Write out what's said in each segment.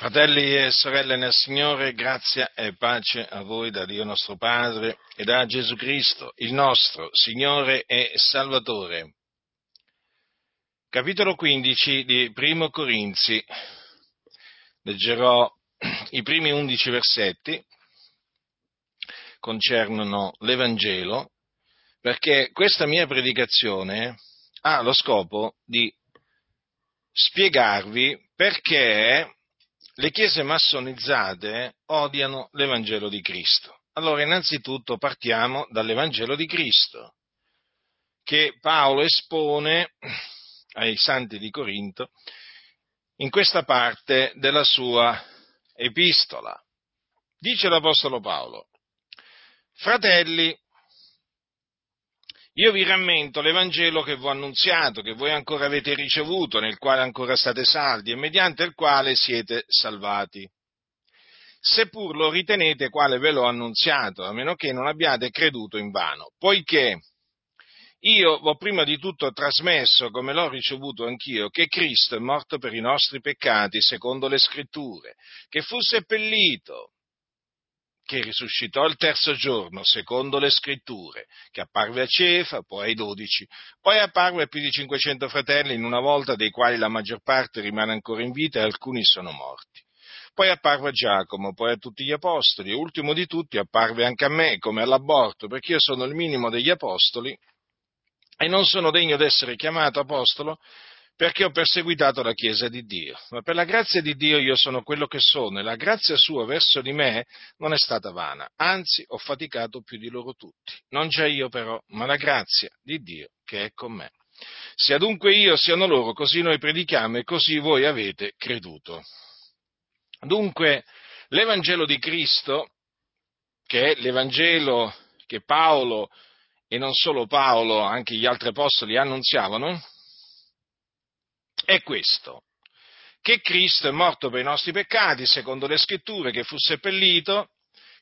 Fratelli e sorelle nel Signore, grazia e pace a voi da Dio nostro Padre e da Gesù Cristo, il nostro Signore e Salvatore. Capitolo 15 di Primo Corinzi. Leggerò i primi undici versetti, concernono l'Evangelo, perché questa mia predicazione ha lo scopo di spiegarvi perché le chiese massonizzate odiano l'Evangelo di Cristo. Allora, innanzitutto partiamo dall'Evangelo di Cristo, che Paolo espone ai santi di Corinto in questa parte della sua epistola. Dice l'Apostolo Paolo, fratelli, io vi rammento l'Evangelo che vi ho annunziato, che voi ancora avete ricevuto, nel quale ancora state saldi e mediante il quale siete salvati. Seppur lo ritenete quale ve l'ho annunziato, a meno che non abbiate creduto in vano, poiché io ho prima di tutto trasmesso, come l'ho ricevuto anch'io, che Cristo è morto per i nostri peccati, secondo le scritture, che fu seppellito, che risuscitò il terzo giorno, secondo le scritture, che apparve a Cefa, poi ai dodici, poi apparve a più di 500 fratelli in una volta, dei quali la maggior parte rimane ancora in vita e alcuni sono morti. Poi apparve a Giacomo, poi a tutti gli apostoli, e ultimo di tutti apparve anche a me, come all'aborto, perché io sono il minimo degli apostoli e non sono degno d'essere chiamato apostolo perché ho perseguitato la Chiesa di Dio. Ma per la grazia di Dio io sono quello che sono e la grazia sua verso di me non è stata vana, anzi ho faticato più di loro tutti. Non già io però, ma la grazia di Dio che è con me. Sia dunque io, siano loro, così noi predichiamo e così voi avete creduto. Dunque, l'Evangelo di Cristo, che è l'Evangelo che Paolo e non solo Paolo, anche gli altri apostoli annunziavano, è questo, che Cristo è morto per i nostri peccati, secondo le scritture, che fu seppellito,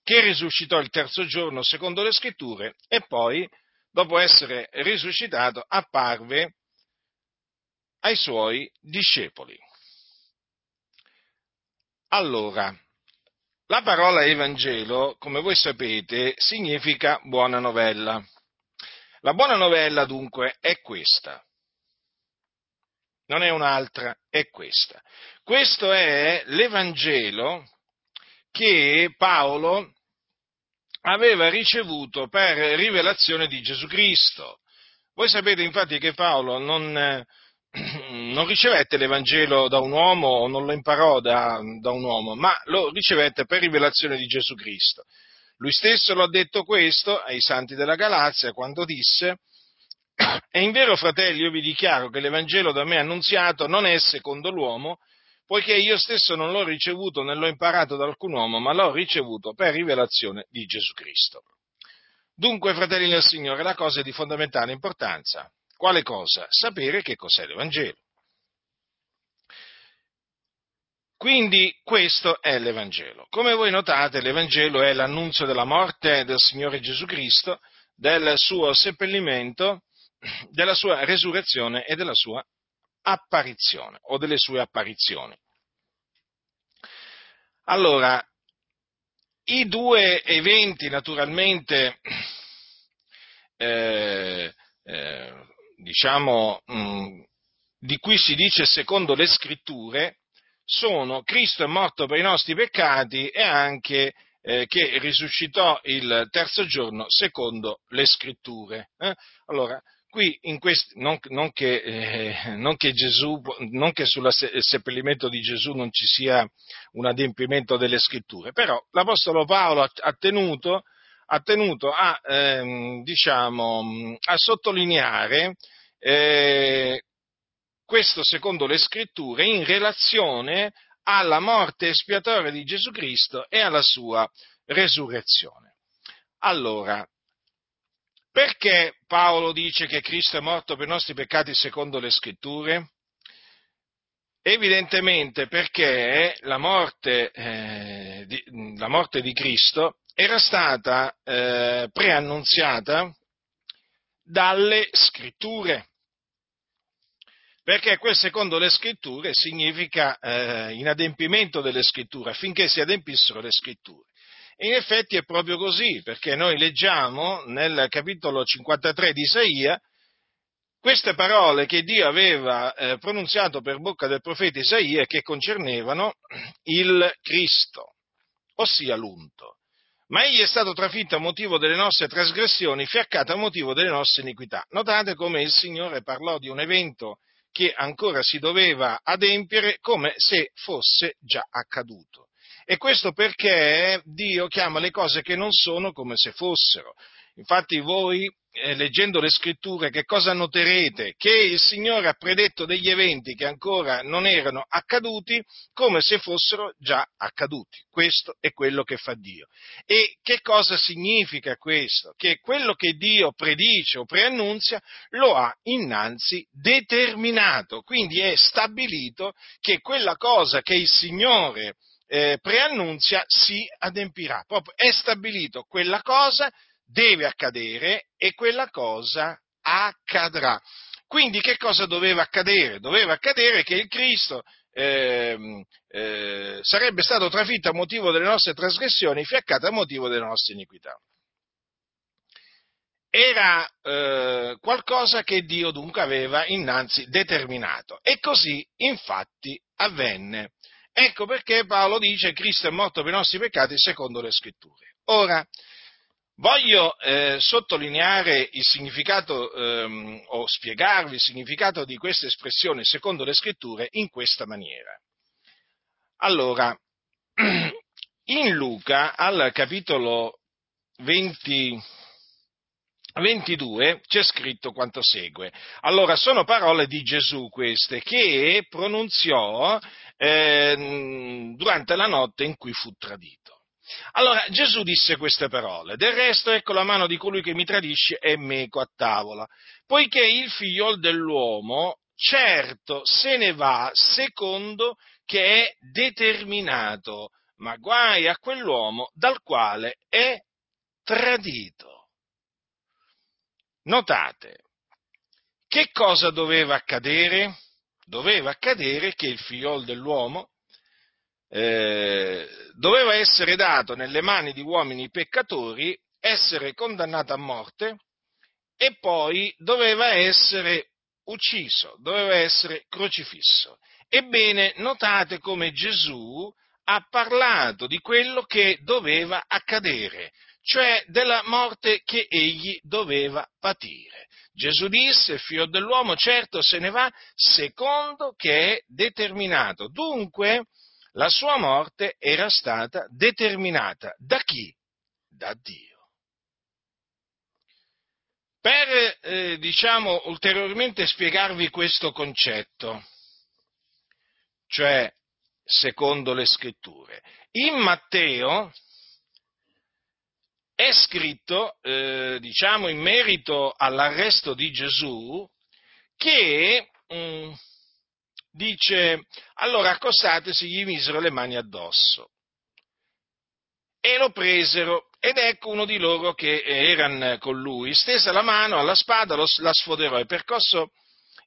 che risuscitò il terzo giorno, secondo le scritture, e poi, dopo essere risuscitato, apparve ai suoi discepoli. Allora, la parola Evangelo, come voi sapete, significa buona novella. La buona novella dunque è questa non è un'altra, è questa. Questo è l'Evangelo che Paolo aveva ricevuto per rivelazione di Gesù Cristo. Voi sapete infatti che Paolo non, non ricevette l'Evangelo da un uomo o non lo imparò da, da un uomo, ma lo ricevette per rivelazione di Gesù Cristo. Lui stesso lo ha detto questo ai santi della Galazia quando disse e in vero, fratelli, io vi dichiaro che l'Evangelo da me annunziato non è secondo l'uomo, poiché io stesso non l'ho ricevuto né l'ho imparato da alcun uomo, ma l'ho ricevuto per rivelazione di Gesù Cristo. Dunque, fratelli del Signore, la cosa è di fondamentale importanza. Quale cosa? Sapere che cos'è l'Evangelo. Quindi questo è l'Evangelo. Come voi notate, l'Evangelo è l'annunzio della morte del Signore Gesù Cristo, del suo seppellimento della sua resurrezione e della sua apparizione o delle sue apparizioni. Allora, i due eventi naturalmente, eh, eh, diciamo, mh, mm, di cui si dice secondo le scritture, sono Cristo è morto per i nostri peccati e anche eh, che risuscitò il terzo giorno secondo le scritture. Eh? Allora, qui questi, non, non, che, eh, non, che Gesù, non che sul seppellimento di Gesù non ci sia un adempimento delle scritture, però l'Apostolo Paolo ha, tenuto, ha tenuto a, ehm, diciamo, a, sottolineare eh, questo secondo le scritture in relazione alla morte espiatoria di Gesù Cristo e alla sua resurrezione. Allora, perché Paolo dice che Cristo è morto per i nostri peccati secondo le scritture? Evidentemente perché la morte, eh, di, la morte di, Cristo era stata eh, preannunziata dalle scritture. perché quel secondo le scritture significa eh, in adempimento delle scritture, affinché si adempissero le scritture. E in effetti è proprio così, perché noi leggiamo nel capitolo 53 di Isaia queste parole che Dio aveva eh, pronunziato per bocca del profeta Isaia che concernevano il Cristo, ossia l'unto. Ma egli è stato trafitto a motivo delle nostre trasgressioni, fiaccato a motivo delle nostre iniquità. Notate come il Signore parlò di un evento che ancora si doveva adempiere come se fosse già accaduto. E questo perché Dio chiama le cose che non sono come se fossero. Infatti voi, eh, leggendo le scritture, che cosa noterete? Che il Signore ha predetto degli eventi che ancora non erano accaduti come se fossero già accaduti. Questo è quello che fa Dio. E che cosa significa questo? Che quello che Dio predice o preannunzia lo ha innanzi determinato, quindi è stabilito che quella cosa che il Signore eh, preannunzia si adempirà. Proprio è stabilito quella cosa deve accadere e quella cosa accadrà. Quindi che cosa doveva accadere? Doveva accadere che il Cristo eh, eh, sarebbe stato trafitto a motivo delle nostre trasgressioni, fiaccato a motivo delle nostre iniquità. Era eh, qualcosa che Dio dunque aveva innanzi determinato e così infatti avvenne. Ecco perché Paolo dice Cristo è morto per i nostri peccati secondo le scritture. Ora, Voglio eh, sottolineare il significato ehm, o spiegarvi il significato di questa espressione secondo le scritture in questa maniera. Allora, in Luca al capitolo 20, 22 c'è scritto quanto segue. Allora, sono parole di Gesù queste che pronunziò eh, durante la notte in cui fu tradito. Allora Gesù disse queste parole, del resto ecco la mano di colui che mi tradisce è meco a tavola, poiché il figliol dell'uomo certo se ne va secondo che è determinato, ma guai a quell'uomo dal quale è tradito. Notate, che cosa doveva accadere? Doveva accadere che il figliol dell'uomo eh, doveva essere dato nelle mani di uomini peccatori, essere condannato a morte e poi doveva essere ucciso, doveva essere crocifisso. Ebbene, notate come Gesù ha parlato di quello che doveva accadere, cioè della morte che egli doveva patire. Gesù disse, figlio dell'uomo certo se ne va secondo che è determinato. Dunque, la sua morte era stata determinata da chi? Da Dio. Per, eh, diciamo, ulteriormente spiegarvi questo concetto, cioè secondo le scritture, in Matteo è scritto, eh, diciamo, in merito all'arresto di Gesù, che mh, mm, dice, allora accostatesi, gli misero le mani addosso e lo presero ed ecco uno di loro che erano con lui, stesa la mano alla spada, lo, la sfoderò e percosso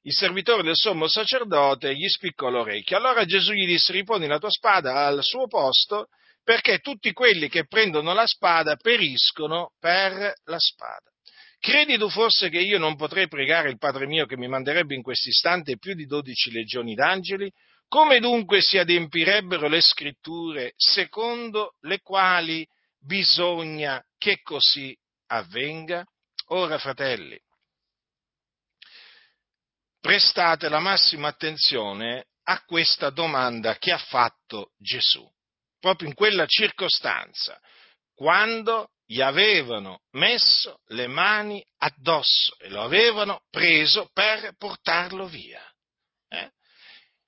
il servitore del sommo sacerdote gli spiccò l'orecchio. Allora Gesù gli disse riponi la tua spada al suo posto perché tutti quelli che prendono la spada periscono per la spada. Credi tu forse che io non potrei pregare il Padre mio che mi manderebbe in questo istante più di dodici legioni d'angeli? Come dunque si adempirebbero le scritture secondo le quali bisogna che così avvenga? Ora, fratelli, prestate la massima attenzione a questa domanda che ha fatto Gesù, proprio in quella circostanza, quando gli avevano messo le mani addosso e lo avevano preso per portarlo via. Eh?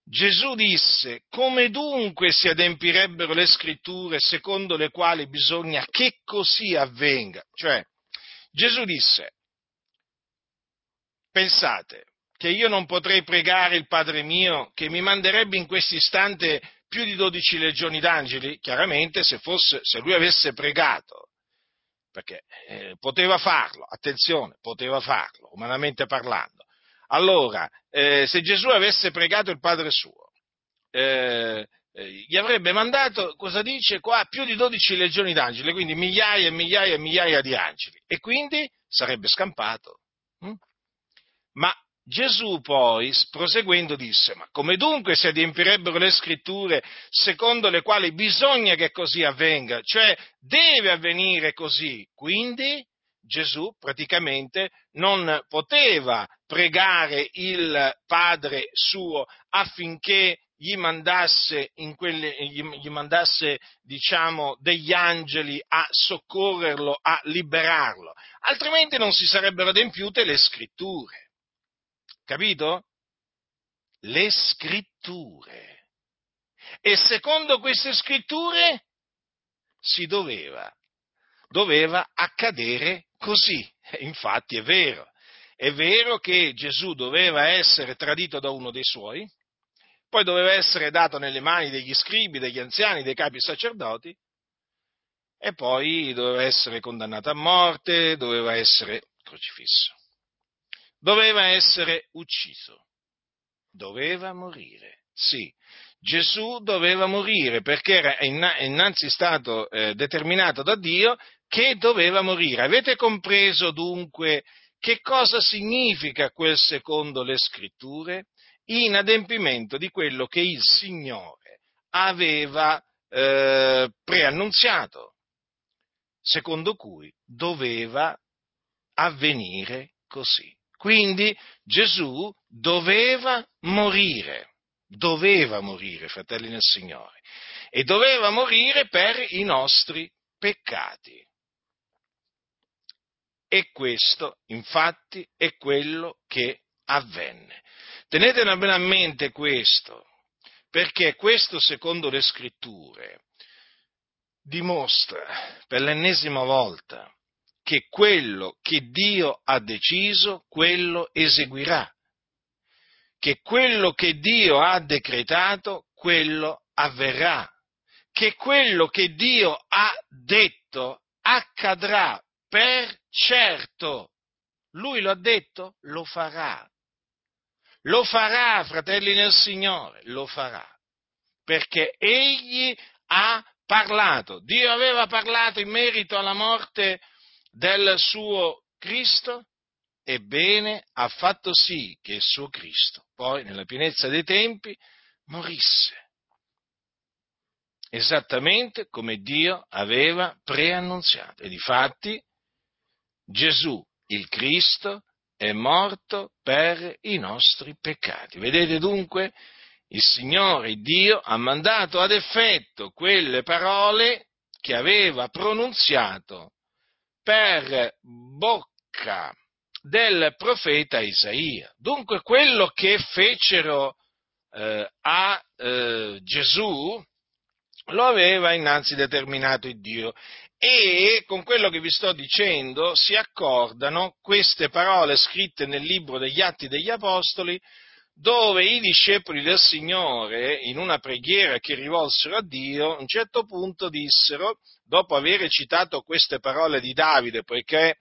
Gesù disse, come dunque si adempirebbero le scritture secondo le quali bisogna che così avvenga? Cioè, Gesù disse, pensate che io non potrei pregare il Padre mio che mi manderebbe in questo istante più di dodici legioni d'angeli? Chiaramente se, fosse, se lui avesse pregato perché eh, poteva farlo, attenzione, poteva farlo, umanamente parlando. Allora, eh, se Gesù avesse pregato il Padre suo, eh, eh, gli avrebbe mandato, cosa dice qua, più di 12 legioni d'angeli, quindi migliaia e migliaia e migliaia di angeli, e quindi sarebbe scampato. Hm? Ma Gesù poi, proseguendo, disse, ma come dunque si adempirebbero le scritture secondo le quali bisogna che così avvenga, cioè deve avvenire così, quindi Gesù praticamente non poteva pregare il Padre suo affinché gli mandasse, quelle, gli, mandasse diciamo, degli angeli a soccorrerlo, a liberarlo, altrimenti non si sarebbero adempiute le scritture. Capito? Le scritture. E secondo queste scritture si doveva, doveva accadere così. Infatti è vero, è vero che Gesù doveva essere tradito da uno dei suoi, poi doveva essere dato nelle mani degli scribi, degli anziani, dei capi sacerdoti, e poi doveva essere condannato a morte, doveva essere crocifisso, doveva essere ucciso, doveva morire. Sì, Gesù doveva morire perché era innanzi stato eh, determinato da Dio che doveva morire. Avete compreso dunque che cosa significa quel secondo le scritture? in adempimento di quello che il Signore aveva eh, preannunziato, secondo cui doveva avvenire così. Quindi Gesù doveva morire, doveva morire, fratelli nel Signore, e doveva morire per i nostri peccati. E questo, infatti, è quello che avvenne. Tenete bene a mente questo, perché questo, secondo le scritture, dimostra per l'ennesima volta che quello che Dio ha deciso, quello eseguirà, che quello che Dio ha decretato, quello avverrà, che quello che Dio ha detto accadrà per certo. Lui lo ha detto, lo farà. Lo farà, fratelli nel Signore, lo farà, perché egli ha parlato. Dio aveva parlato in merito alla morte del suo Cristo, ebbene ha fatto sì che il suo Cristo, poi nella pienezza dei tempi, morisse. Esattamente come Dio aveva preannunziato. E difatti Gesù, il Cristo, è morto per i nostri peccati. Vedete dunque, il Signore Dio ha mandato ad effetto quelle parole che aveva pronunziato per bocca del profeta Isaia. Dunque quello che fecero eh, a eh, Gesù lo aveva innanzi determinato il Dio e con quello che vi sto dicendo si accordano queste parole scritte nel libro degli Atti degli Apostoli, dove i discepoli del Signore, in una preghiera che rivolsero a Dio, a un certo punto dissero, dopo aver citato queste parole di Davide, poiché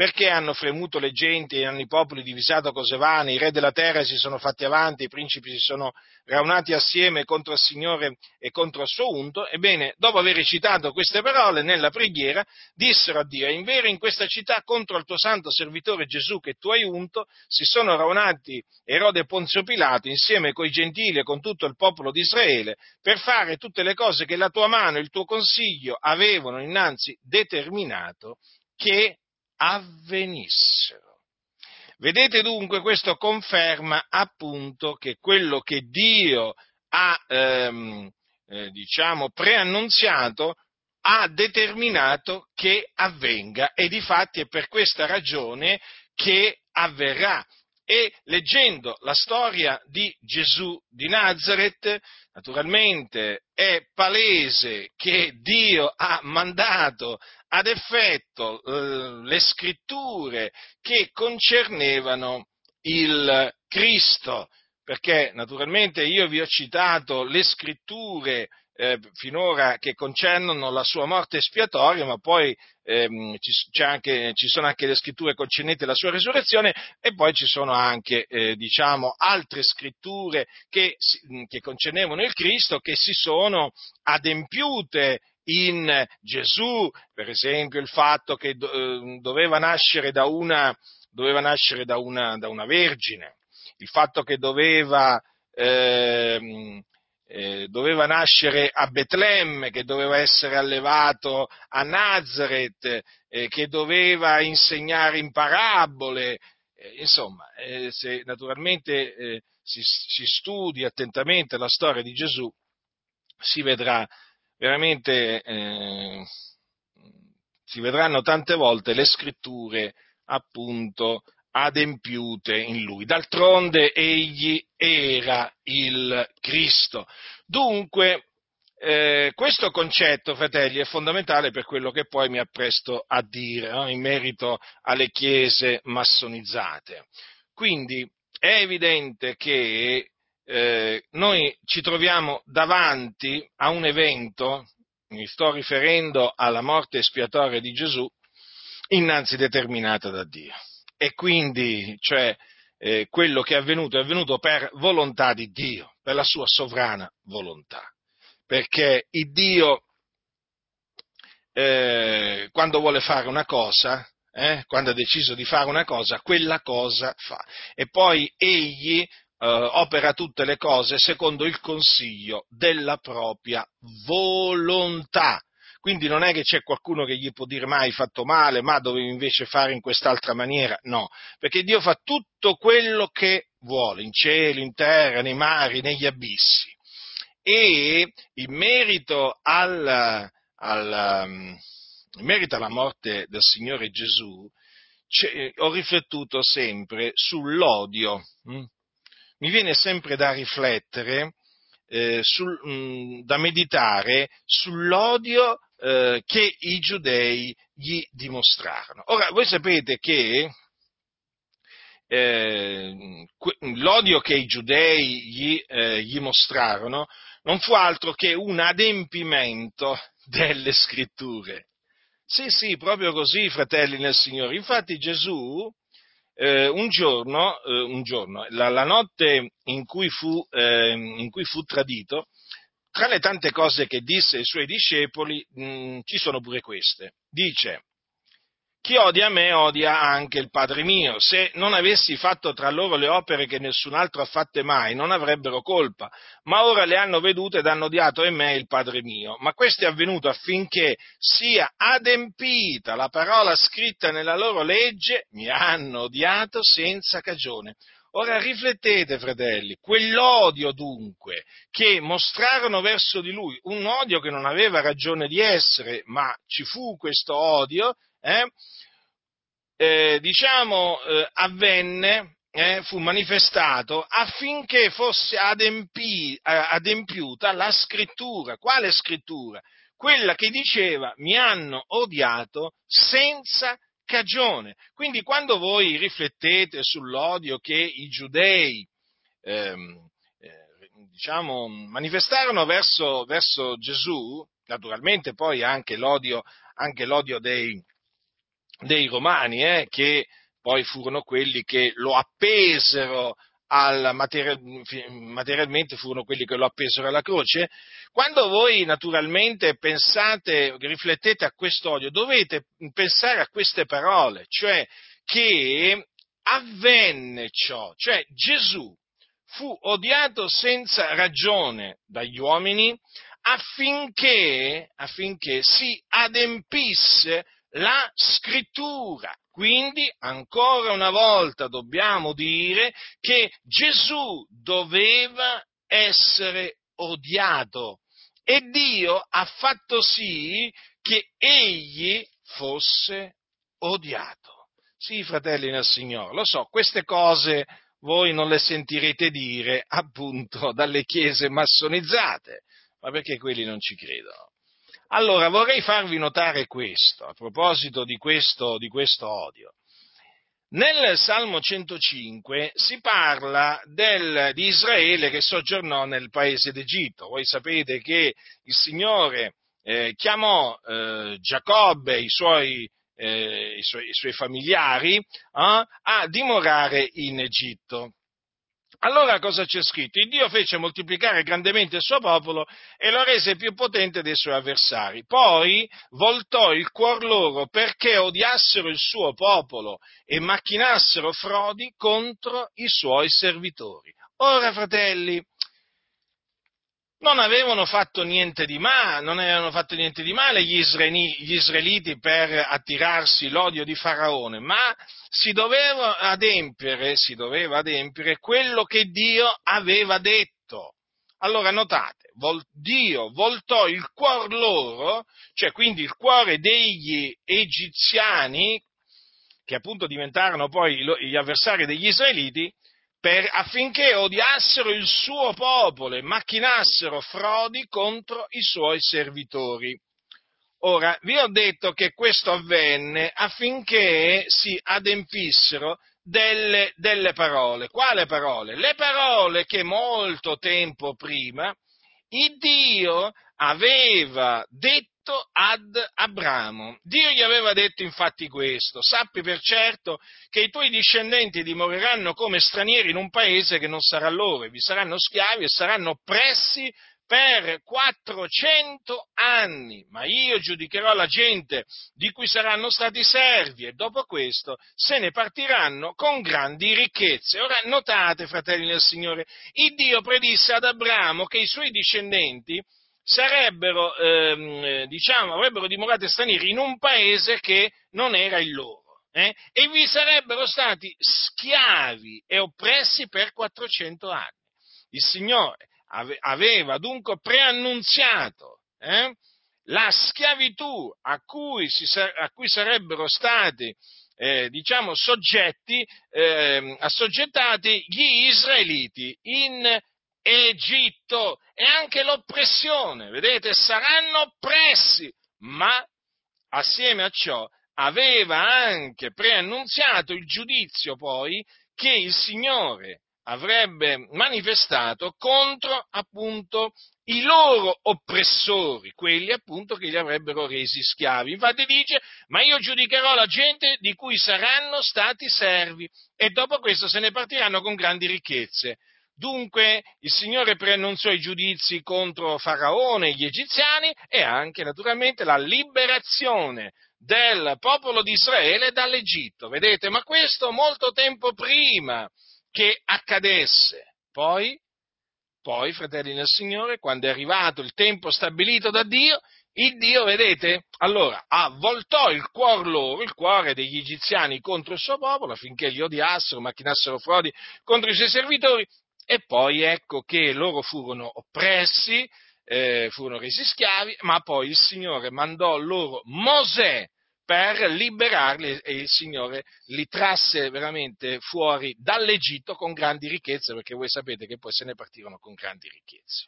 perché hanno fremuto le genti e hanno i popoli divisato cose vane, i re della terra si sono fatti avanti, i principi si sono raunati assieme contro il Signore e contro il suo unto? Ebbene, dopo aver recitato queste parole nella preghiera, dissero a Dio, in vero in questa città contro il tuo santo servitore Gesù che tu hai unto, si sono raunati Erode e Ponzio Pilato insieme coi gentili e con tutto il popolo di Israele per fare tutte le cose che la tua mano e il tuo consiglio avevano innanzi determinato che avvenissero. Vedete dunque, questo conferma appunto che quello che Dio ha, ehm, eh, diciamo, preannunziato ha determinato che avvenga e difatti è per questa ragione che avverrà. E leggendo la storia di Gesù di Nazareth, naturalmente è palese che Dio ha mandato ad effetto eh, le scritture che concernevano il Cristo, perché naturalmente io vi ho citato le scritture eh, finora che concernono la sua morte espiatoria, ma poi ehm, ci, anche, ci, sono anche le scritture concernenti la sua resurrezione e poi ci sono anche eh, diciamo, altre scritture che, che concernevano il Cristo che si sono adempiute in Gesù, per esempio il fatto che do, doveva nascere da una, doveva nascere da una, da una vergine, il fatto che doveva, eh, eh, doveva nascere a Betlemme, che doveva essere allevato a Nazareth, eh, che doveva insegnare in parabole, eh, insomma, eh, se naturalmente eh, si, si studi attentamente la storia di Gesù, si vedrà veramente, si vedranno tante volte le scritture appunto adempiute in lui. D'altronde egli era il Cristo. Dunque, eh, questo concetto, fratelli, è fondamentale per quello che poi mi appresto a dire no? in merito alle chiese massonizzate. Quindi è evidente che eh, noi ci troviamo davanti a un evento, mi sto riferendo alla morte espiatoria di Gesù, innanzi determinata da Dio. E quindi, cioè, eh, quello che è avvenuto è avvenuto per volontà di Dio, per la sua sovrana volontà. Perché il Dio, eh, quando vuole fare una cosa, eh, quando ha deciso di fare una cosa, quella cosa fa. E poi egli eh, opera tutte le cose secondo il consiglio della propria volontà. Quindi non è che c'è qualcuno che gli può dire ma hai fatto male, ma dovevi invece fare in quest'altra maniera. No, perché Dio fa tutto quello che vuole, in cielo, in terra, nei mari, negli abissi. E in merito, al, al, in merito alla morte del Signore Gesù, ho riflettuto sempre sull'odio. Hm? Mi viene sempre da riflettere, eh, sul, mh, hm, da meditare sull'odio eh, che i giudei gli dimostrarono. Ora, voi sapete che eh, l'odio che i giudei gli, eh, gli mostrarono non fu altro che un adempimento delle scritture. Sì, sì, proprio così, fratelli nel Signore. Infatti Gesù eh, un giorno, eh, un giorno la, la, notte in cui, fu, eh, in cui fu tradito, tra le tante cose che disse ai suoi discepoli mh, mm, ci sono pure queste. Dice, chi odia me odia anche il Padre mio. Se non avessi fatto tra loro le opere che nessun altro ha fatte mai, non avrebbero colpa, ma ora le hanno vedute ed hanno odiato in me il Padre mio. Ma questo è avvenuto affinché sia adempita la parola scritta nella loro legge, mi hanno odiato senza cagione. Ora riflettete, fratelli, quell'odio dunque che mostrarono verso di lui, un odio che non aveva ragione di essere, ma ci fu questo odio, eh, eh, diciamo, eh, avvenne, eh, fu manifestato affinché fosse adempi, adempiuta la scrittura. Quale scrittura? Quella che diceva mi hanno odiato senza cagione. Quindi quando voi riflettete sull'odio che i giudei ehm, eh, diciamo, manifestarono verso, verso, Gesù, naturalmente poi anche l'odio, anche l'odio dei, dei romani, eh, che poi furono quelli che lo appesero al material, materialmente furono quelli che lo appesero alla croce. Quando voi naturalmente pensate, riflettete a quest'odio, dovete pensare a queste parole, cioè che avvenne ciò, cioè Gesù fu odiato senza ragione dagli uomini affinché, affinché si adempisse la scrittura. Quindi, ancora una volta dobbiamo dire che Gesù doveva essere odiato e Dio ha fatto sì che egli fosse odiato. Sì, fratelli nel Signore, lo so, queste cose voi non le sentirete dire appunto dalle chiese massonizzate, ma perché quelli non ci credono. Allora vorrei farvi notare questo, a proposito di questo, di questo odio. Nel Salmo 105 si parla del, di Israele che soggiornò nel paese d'Egitto. Voi sapete che il Signore eh, chiamò eh, Giacobbe e i suoi, eh, i, suoi, i suoi, familiari eh, a dimorare in Egitto. Allora cosa c'è scritto? Il Dio fece moltiplicare grandemente il suo popolo e lo rese più potente dei suoi avversari. Poi voltò il cuor loro perché odiassero il suo popolo e macchinassero frodi contro i suoi servitori. Ora, fratelli, non avevano fatto niente di male, non avevano fatto niente di male gli, israeliti, per attirarsi l'odio di Faraone, ma si doveva adempiere, si doveva adempiere quello che Dio aveva detto. Allora notate, Dio voltò il cuore loro, cioè quindi il cuore degli egiziani, che appunto diventarono poi gli avversari degli israeliti, per, affinché odiassero il suo popolo e macchinassero frodi contro i suoi servitori. Ora, vi ho detto che questo avvenne affinché si adempissero delle, delle parole. Quale parole? Le parole che molto tempo prima Dio aveva detto detto ad Abramo. Dio gli aveva detto infatti questo, sappi per certo che i tuoi discendenti dimoreranno come stranieri in un paese che non sarà loro, vi saranno schiavi e saranno oppressi per 400 anni, ma io giudicherò la gente di cui saranno stati servi e dopo questo se ne partiranno con grandi ricchezze. Ora notate, fratelli del Signore, il Dio predisse ad Abramo che i suoi discendenti sarebbero, ehm, diciamo, avrebbero dimorato stranieri in un paese che non era il loro. Eh? E vi sarebbero stati schiavi e oppressi per 400 anni. Il Signore ave- aveva dunque preannunziato eh, la schiavitù a cui, sa- a cui sarebbero stati eh, diciamo, soggetti, eh, assoggettati gli israeliti in Egitto e anche l'oppressione, vedete, saranno oppressi, ma assieme a ciò aveva anche preannunziato il giudizio poi che il Signore avrebbe manifestato contro appunto i loro oppressori, quelli appunto che li avrebbero resi schiavi. Infatti dice, ma io giudicherò la gente di cui saranno stati servi e dopo questo se ne partiranno con grandi ricchezze. Dunque il Signore preannunziò i giudizi contro Faraone e gli egiziani e anche naturalmente la liberazione del popolo di Israele dall'Egitto. Vedete, ma questo molto tempo prima che accadesse. Poi, poi, fratelli nel Signore, quando è arrivato il tempo stabilito da Dio, il Dio, vedete, allora avvoltò il cuore loro, il cuore degli egiziani contro il suo popolo affinché li odiassero, macchinassero frodi contro i suoi servitori e poi ecco che loro furono oppressi, eh, furono resi schiavi, ma poi il Signore mandò loro Mosè per liberarli e il Signore li trasse veramente fuori dall'Egitto con grandi ricchezze, perché voi sapete che poi se ne partirono con grandi ricchezze.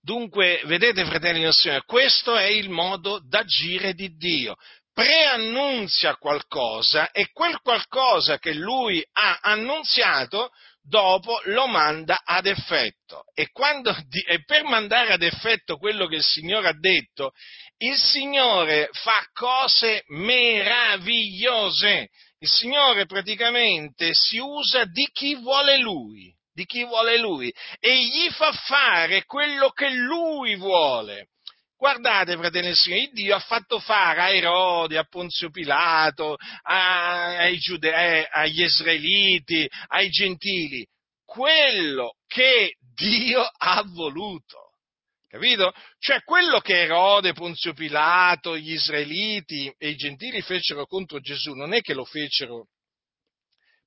Dunque, vedete fratelli del Signore, questo è il modo d'agire di Dio. Preannunzia qualcosa e quel qualcosa che lui ha annunziato dopo lo manda ad effetto. E, quando, e, per mandare ad effetto quello che il Signore ha detto, il Signore fa cose meravigliose. Il Signore praticamente si usa di chi vuole Lui, di chi vuole Lui, e gli fa fare quello che Lui vuole. Guardate, fratelli e signori, Dio ha fatto fare a Erode, a Ponzio Pilato, ai giude- eh, agli israeliti, ai gentili, quello che Dio ha voluto. Capito? Cioè quello che Erode, Ponzio Pilato, gli israeliti e i gentili fecero contro Gesù non è che lo fecero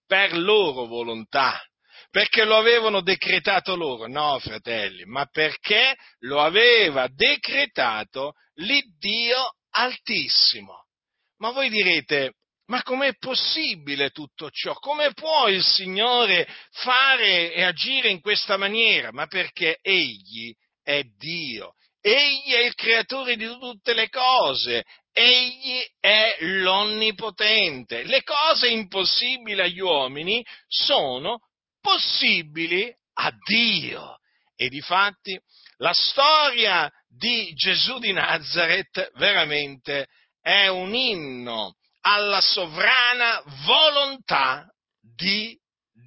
per loro volontà, perché lo avevano decretato loro, no fratelli, ma perché lo aveva decretato l'Iddio Altissimo. Ma voi direte, ma com'è possibile tutto ciò? Come può il Signore fare e agire in questa maniera? Ma perché Egli è Dio, Egli è il creatore di tutte le cose, egli è l'onnipotente. Le cose impossibili agli uomini sono possibili a Dio. E difatti la storia di Gesù di Nazareth veramente è un inno alla sovrana volontà di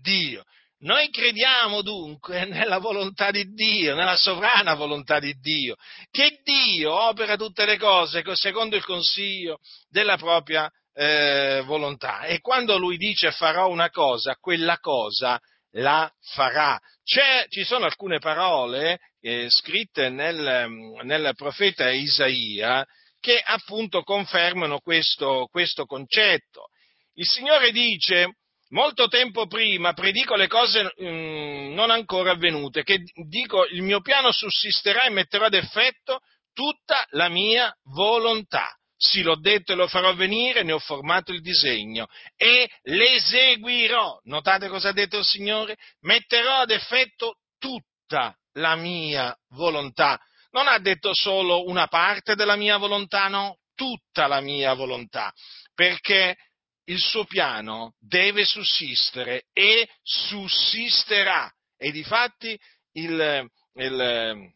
Dio. Noi crediamo dunque nella volontà di Dio, nella sovrana volontà di Dio, che Dio opera tutte le cose secondo il consiglio della propria eh, volontà e quando lui dice farò una cosa, quella cosa la farà. C'è, ci sono alcune parole eh, scritte nel, nel, profeta Isaia che appunto confermano questo, questo concetto. Il Signore dice, molto tempo prima predico le cose mh, non ancora avvenute, che dico il mio piano sussisterà e metterò ad effetto tutta la mia volontà. Sì, l'ho detto e lo farò avvenire, ne ho formato il disegno e l'eseguirò. Notate cosa ha detto il Signore? Metterò ad effetto tutta la mia volontà. Non ha detto solo una parte della mia volontà, no, tutta la mia volontà, perché il suo piano deve sussistere e sussisterà. E difatti il, il,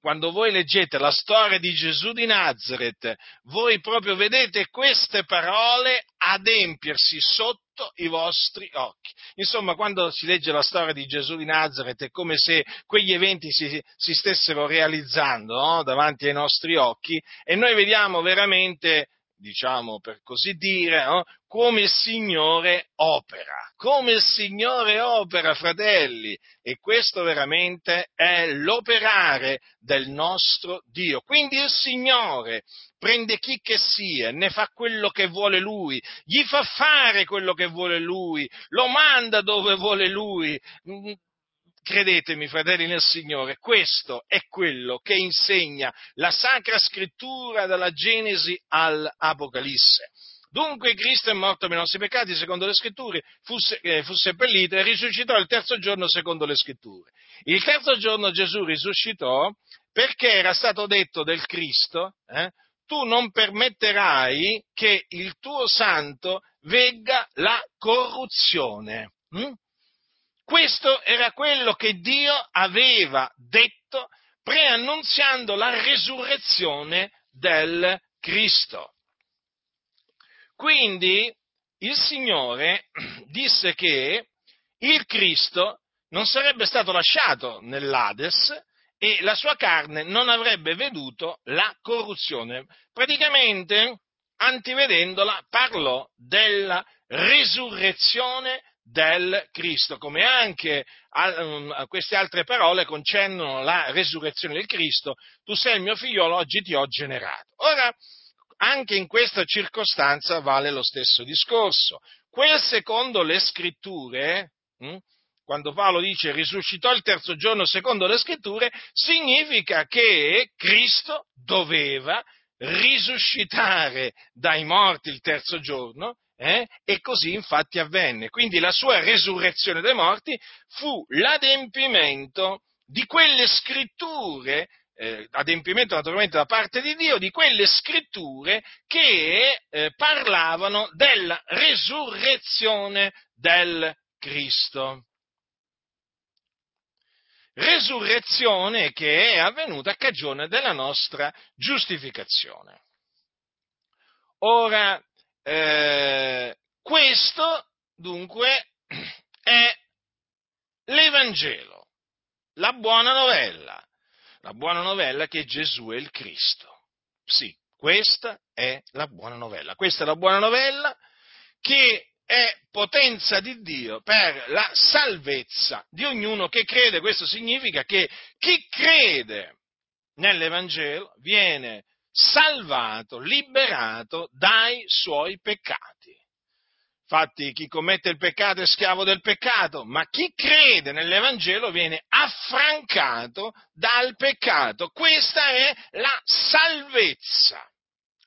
quando voi leggete la storia di Gesù di Nazareth, voi proprio vedete queste parole adempiersi sotto i vostri occhi. Insomma, quando si legge la storia di Gesù di Nazareth è come se quegli eventi si, si stessero realizzando no? davanti ai nostri occhi e noi vediamo veramente diciamo per così dire, no? come il Signore opera, come il Signore opera, fratelli, e questo veramente è l'operare del nostro Dio. Quindi il Signore prende chi che sia, ne fa quello che vuole Lui, gli fa fare quello che vuole Lui, lo manda dove vuole Lui, Credetemi, fratelli nel Signore, questo è quello che insegna la Sacra Scrittura dalla Genesi all'Apocalisse. Dunque Cristo è morto per i nostri peccati secondo le scritture, fu, eh, fu, seppellito e risuscitò il terzo giorno secondo le scritture. Il terzo giorno Gesù risuscitò perché era stato detto del Cristo, eh, tu non permetterai che il tuo santo vegga la corruzione. Hm? Questo era quello che Dio aveva detto preannunziando la resurrezione del Cristo. Quindi il Signore disse che il Cristo non sarebbe stato lasciato nell'Ades e la sua carne non avrebbe veduto la corruzione. Praticamente, antivedendola, parlò della resurrezione del Cristo, come anche um, queste altre parole concernono la resurrezione del Cristo, tu sei il mio figliolo, oggi ti ho generato. Ora, anche in questa circostanza vale lo stesso discorso. Quel secondo le scritture, hm, quando Paolo dice risuscitò il terzo giorno secondo le scritture, significa che Cristo doveva risuscitare dai morti il terzo giorno eh? E così infatti avvenne. Quindi la sua resurrezione dai morti fu l'adempimento di quelle scritture, eh, adempimento naturalmente da parte di Dio, di quelle scritture che eh, parlavano della resurrezione del Cristo. Resurrezione che è avvenuta a cagione della nostra giustificazione. Ora, eh, questo dunque è l'Evangelo, la buona novella, la buona novella che Gesù è il Cristo. Sì, questa è la buona novella. Questa è la buona novella che è potenza di Dio per la salvezza di ognuno che crede. Questo significa che chi crede nell'Evangelo viene salvato, liberato dai suoi peccati. Infatti chi commette il peccato è schiavo del peccato, ma chi crede nell'Evangelo viene affrancato dal peccato. Questa è la salvezza,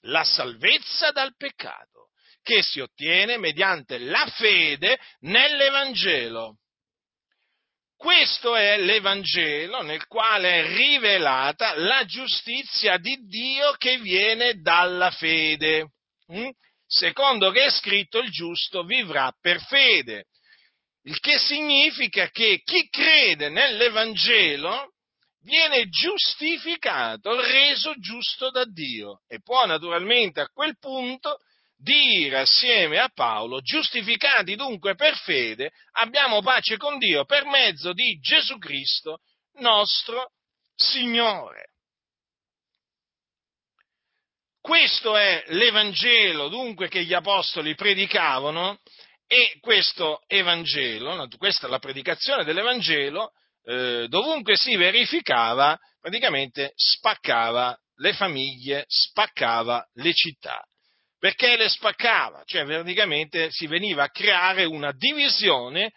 la salvezza dal peccato, che si ottiene mediante la fede nell'Evangelo. Questo è l'Evangelo nel quale è rivelata la giustizia di Dio che viene dalla fede. Mm? Secondo che è scritto il giusto vivrà per fede. Il che significa che chi crede nell'Evangelo viene giustificato, reso giusto da Dio e può naturalmente a quel punto dire assieme a Paolo, giustificati dunque per fede, abbiamo pace con Dio per mezzo di Gesù Cristo, nostro Signore. Questo è l'Evangelo dunque che gli Apostoli predicavano e questo Evangelo, questa è la predicazione dell'Evangelo, eh, dovunque si verificava, praticamente spaccava le famiglie, spaccava le città perché le spaccava, cioè praticamente si veniva a creare una divisione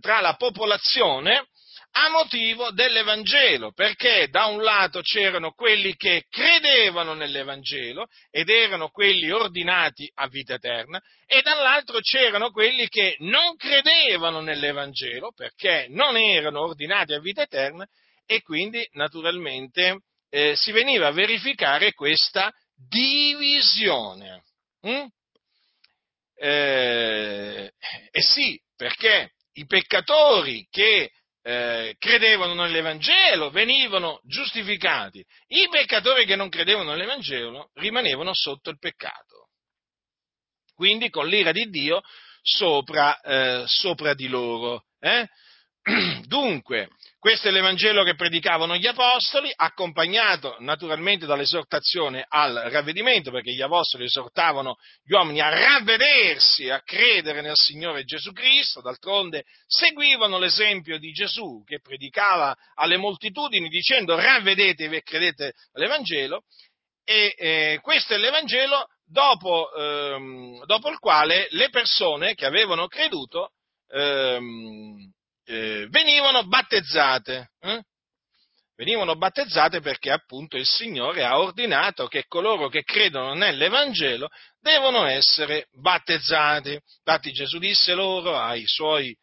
tra, la popolazione a motivo dell'Evangelo, perché da un lato c'erano quelli che credevano nell'Evangelo ed erano quelli ordinati a vita eterna, e dall'altro c'erano quelli che non credevano nell'Evangelo perché non erano ordinati a vita eterna e quindi naturalmente eh, si veniva a verificare questa divisione. Mm? Eh, eh, sì, perché i peccatori che eh, credevano nell'Evangelo venivano giustificati, i peccatori che non credevano nell'Evangelo rimanevano sotto il peccato. Quindi con l'ira di Dio sopra, eh, sopra di loro. Eh? Dunque, questo è l'Evangelo che predicavano gli Apostoli, accompagnato naturalmente dall'esortazione al ravvedimento, perché gli Apostoli esortavano gli uomini a ravvedersi, a credere nel Signore Gesù Cristo, d'altronde seguivano l'esempio di Gesù che predicava alle moltitudini dicendo ravvedetevi e credete all'Evangelo, e eh, questo è l'Evangelo dopo, ehm, dopo, il quale le persone che avevano creduto ehm, eh, venivano battezzate. Eh? Venivano battezzate perché appunto il Signore ha ordinato che coloro che credono nell'Evangelo devono essere battezzati. Infatti Gesù disse loro ai suoi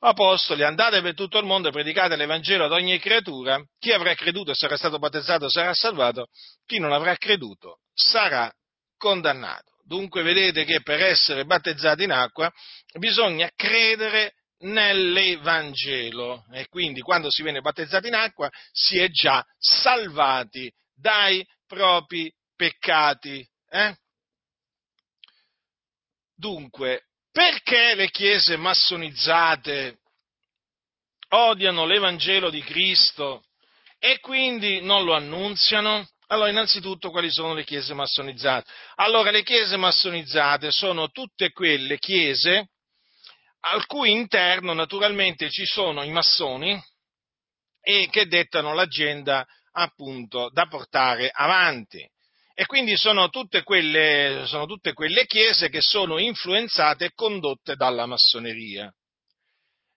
apostoli, andate per tutto il mondo e predicate l'Evangelo ad ogni creatura, chi avrà creduto e sarà stato battezzato sarà salvato, chi non avrà creduto sarà condannato. Dunque vedete che per essere battezzati in acqua bisogna credere nell'Evangelo e quindi quando si viene battezzati in acqua si è già salvati dai propri peccati. Eh? Dunque, perché le chiese massonizzate odiano l'Evangelo di Cristo e quindi non lo annunziano? Allora, innanzitutto, quali sono le chiese massonizzate? Allora, le chiese massonizzate sono tutte quelle chiese al cui interno naturalmente ci sono i massoni e che dettano l'agenda appunto da portare avanti. E quindi sono tutte, quelle, sono tutte quelle chiese che sono influenzate e condotte dalla massoneria.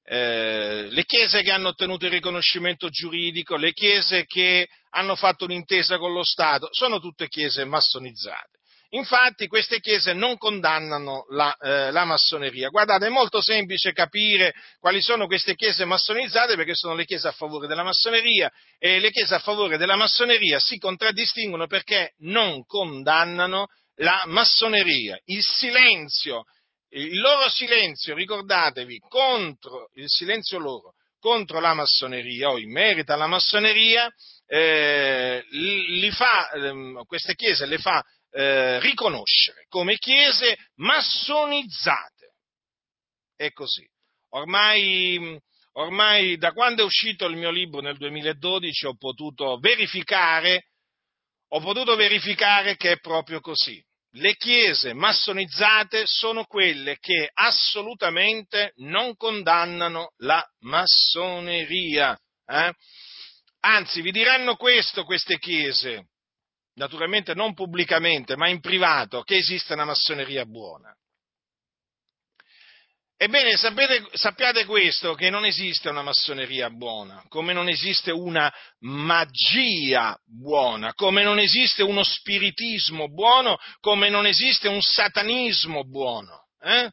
Eh, le chiese che hanno ottenuto il riconoscimento giuridico, le chiese che hanno fatto un'intesa con lo Stato, sono tutte chiese massonizzate. Infatti queste chiese non condannano la, eh, la, massoneria. Guardate, è molto semplice capire quali sono queste chiese massonizzate perché sono le chiese a favore della massoneria e le chiese a favore della massoneria si contraddistinguono perché non condannano la massoneria. Il silenzio, il loro silenzio, ricordatevi, contro il silenzio loro contro la massoneria o in merito alla massoneria, eh, li fa, eh, queste chiese le fa eh, riconoscere come chiese massonizzate. È così. Ormai, ormai da quando è uscito il mio libro nel 2012 ho potuto verificare, ho potuto verificare che è proprio così. Le chiese massonizzate sono quelle che assolutamente non condannano la massoneria. Eh? Anzi, vi diranno questo queste chiese naturalmente non pubblicamente, ma in privato, che esiste una massoneria buona. Ebbene, sapete, sappiate questo, che non esiste una massoneria buona, come non esiste una magia buona, come non esiste uno spiritismo buono, come non esiste un satanismo buono. Eh?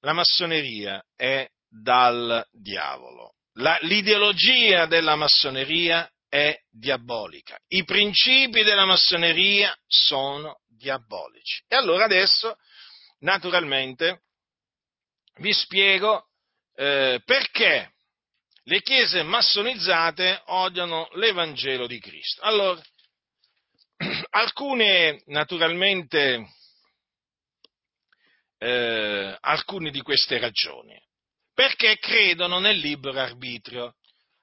La massoneria è dal diavolo. La, l'ideologia della massoneria è diabolica. I principi della massoneria sono diabolici. E allora adesso, naturalmente, vi spiego eh, perché le chiese massonizzate odiano l'Evangelo di Cristo. Allora, alcune, naturalmente, eh, alcune di queste ragioni. Perché credono nel libero arbitrio.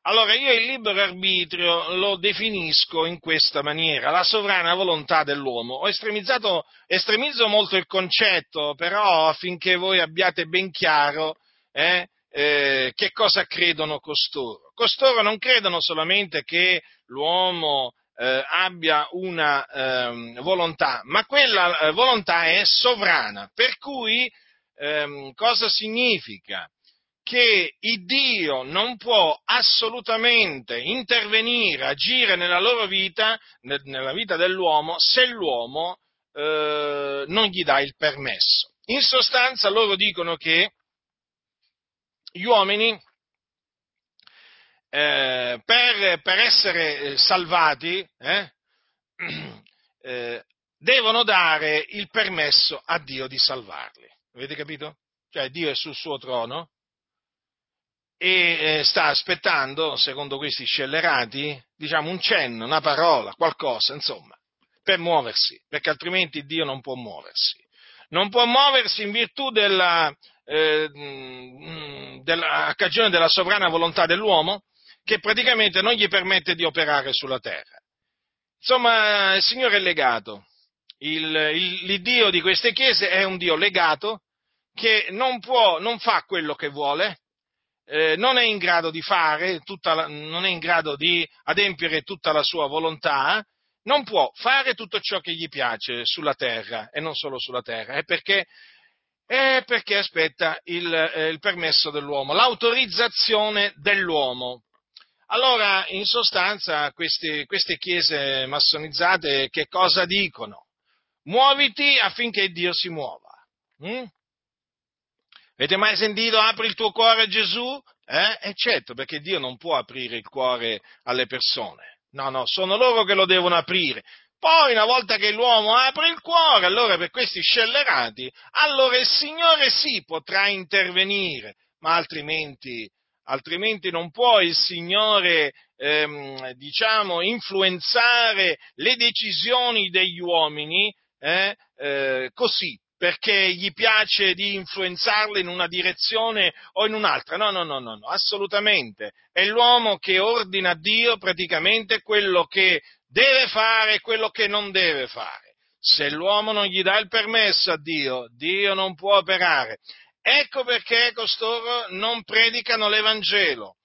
Allora io il libero arbitrio lo definisco in questa maniera, la sovrana volontà dell'uomo. Ho estremizzato, estremizzo molto il concetto, però affinché voi abbiate ben chiaro eh, eh, che cosa credono costoro. Costoro non credono solamente che l'uomo eh, abbia una ehm, volontà, ma quella eh, volontà è sovrana, per cui ehm, cosa significa? Che il Dio non può assolutamente intervenire, agire nella loro vita, nella vita dell'uomo, se l'uomo eh, non gli dà il permesso. In sostanza loro dicono che gli uomini eh, per, per, essere eh, salvati eh, eh, devono dare il permesso a Dio di salvarli. Avete capito? Cioè Dio è sul suo trono, e eh, sta aspettando, secondo questi scellerati, diciamo un cenno, una parola, qualcosa, insomma, per muoversi, perché altrimenti Dio non può muoversi. Non può muoversi in virtù della, eh, della cagione della sovrana volontà dell'uomo, che praticamente non gli permette di operare sulla terra. Insomma, il Signore è legato. Il, il, l'Iddio di queste chiese è un Dio legato che non può, non fa quello che vuole, eh, non è in grado di fare, la, non è in grado di adempiere tutta la sua volontà, non può fare tutto ciò che gli piace sulla terra e non solo sulla terra, è perché, è perché aspetta il, eh, il permesso dell'uomo, l'autorizzazione dell'uomo. Allora, in sostanza, queste, queste chiese massonizzate che cosa dicono? Muoviti affinché Dio si muova. Mm? Avete mai sentito apri il tuo cuore a Gesù? Eh? E certo, perché Dio non può aprire il cuore alle persone. No, no, sono loro che lo devono aprire. Poi, una volta che l'uomo apre il cuore, allora per questi scellerati, allora il Signore sì potrà intervenire, ma altrimenti, altrimenti non può il Signore, ehm, diciamo, influenzare le decisioni degli uomini eh, eh, così, perché gli piace di influenzarle in una direzione o in un'altra. No, no, no, no, no, assolutamente. È l'uomo che ordina a Dio praticamente quello che deve fare e quello che non deve fare. Se l'uomo non gli dà il permesso a Dio, Dio non può operare. Ecco perché costoro non predicano l'Evangelo,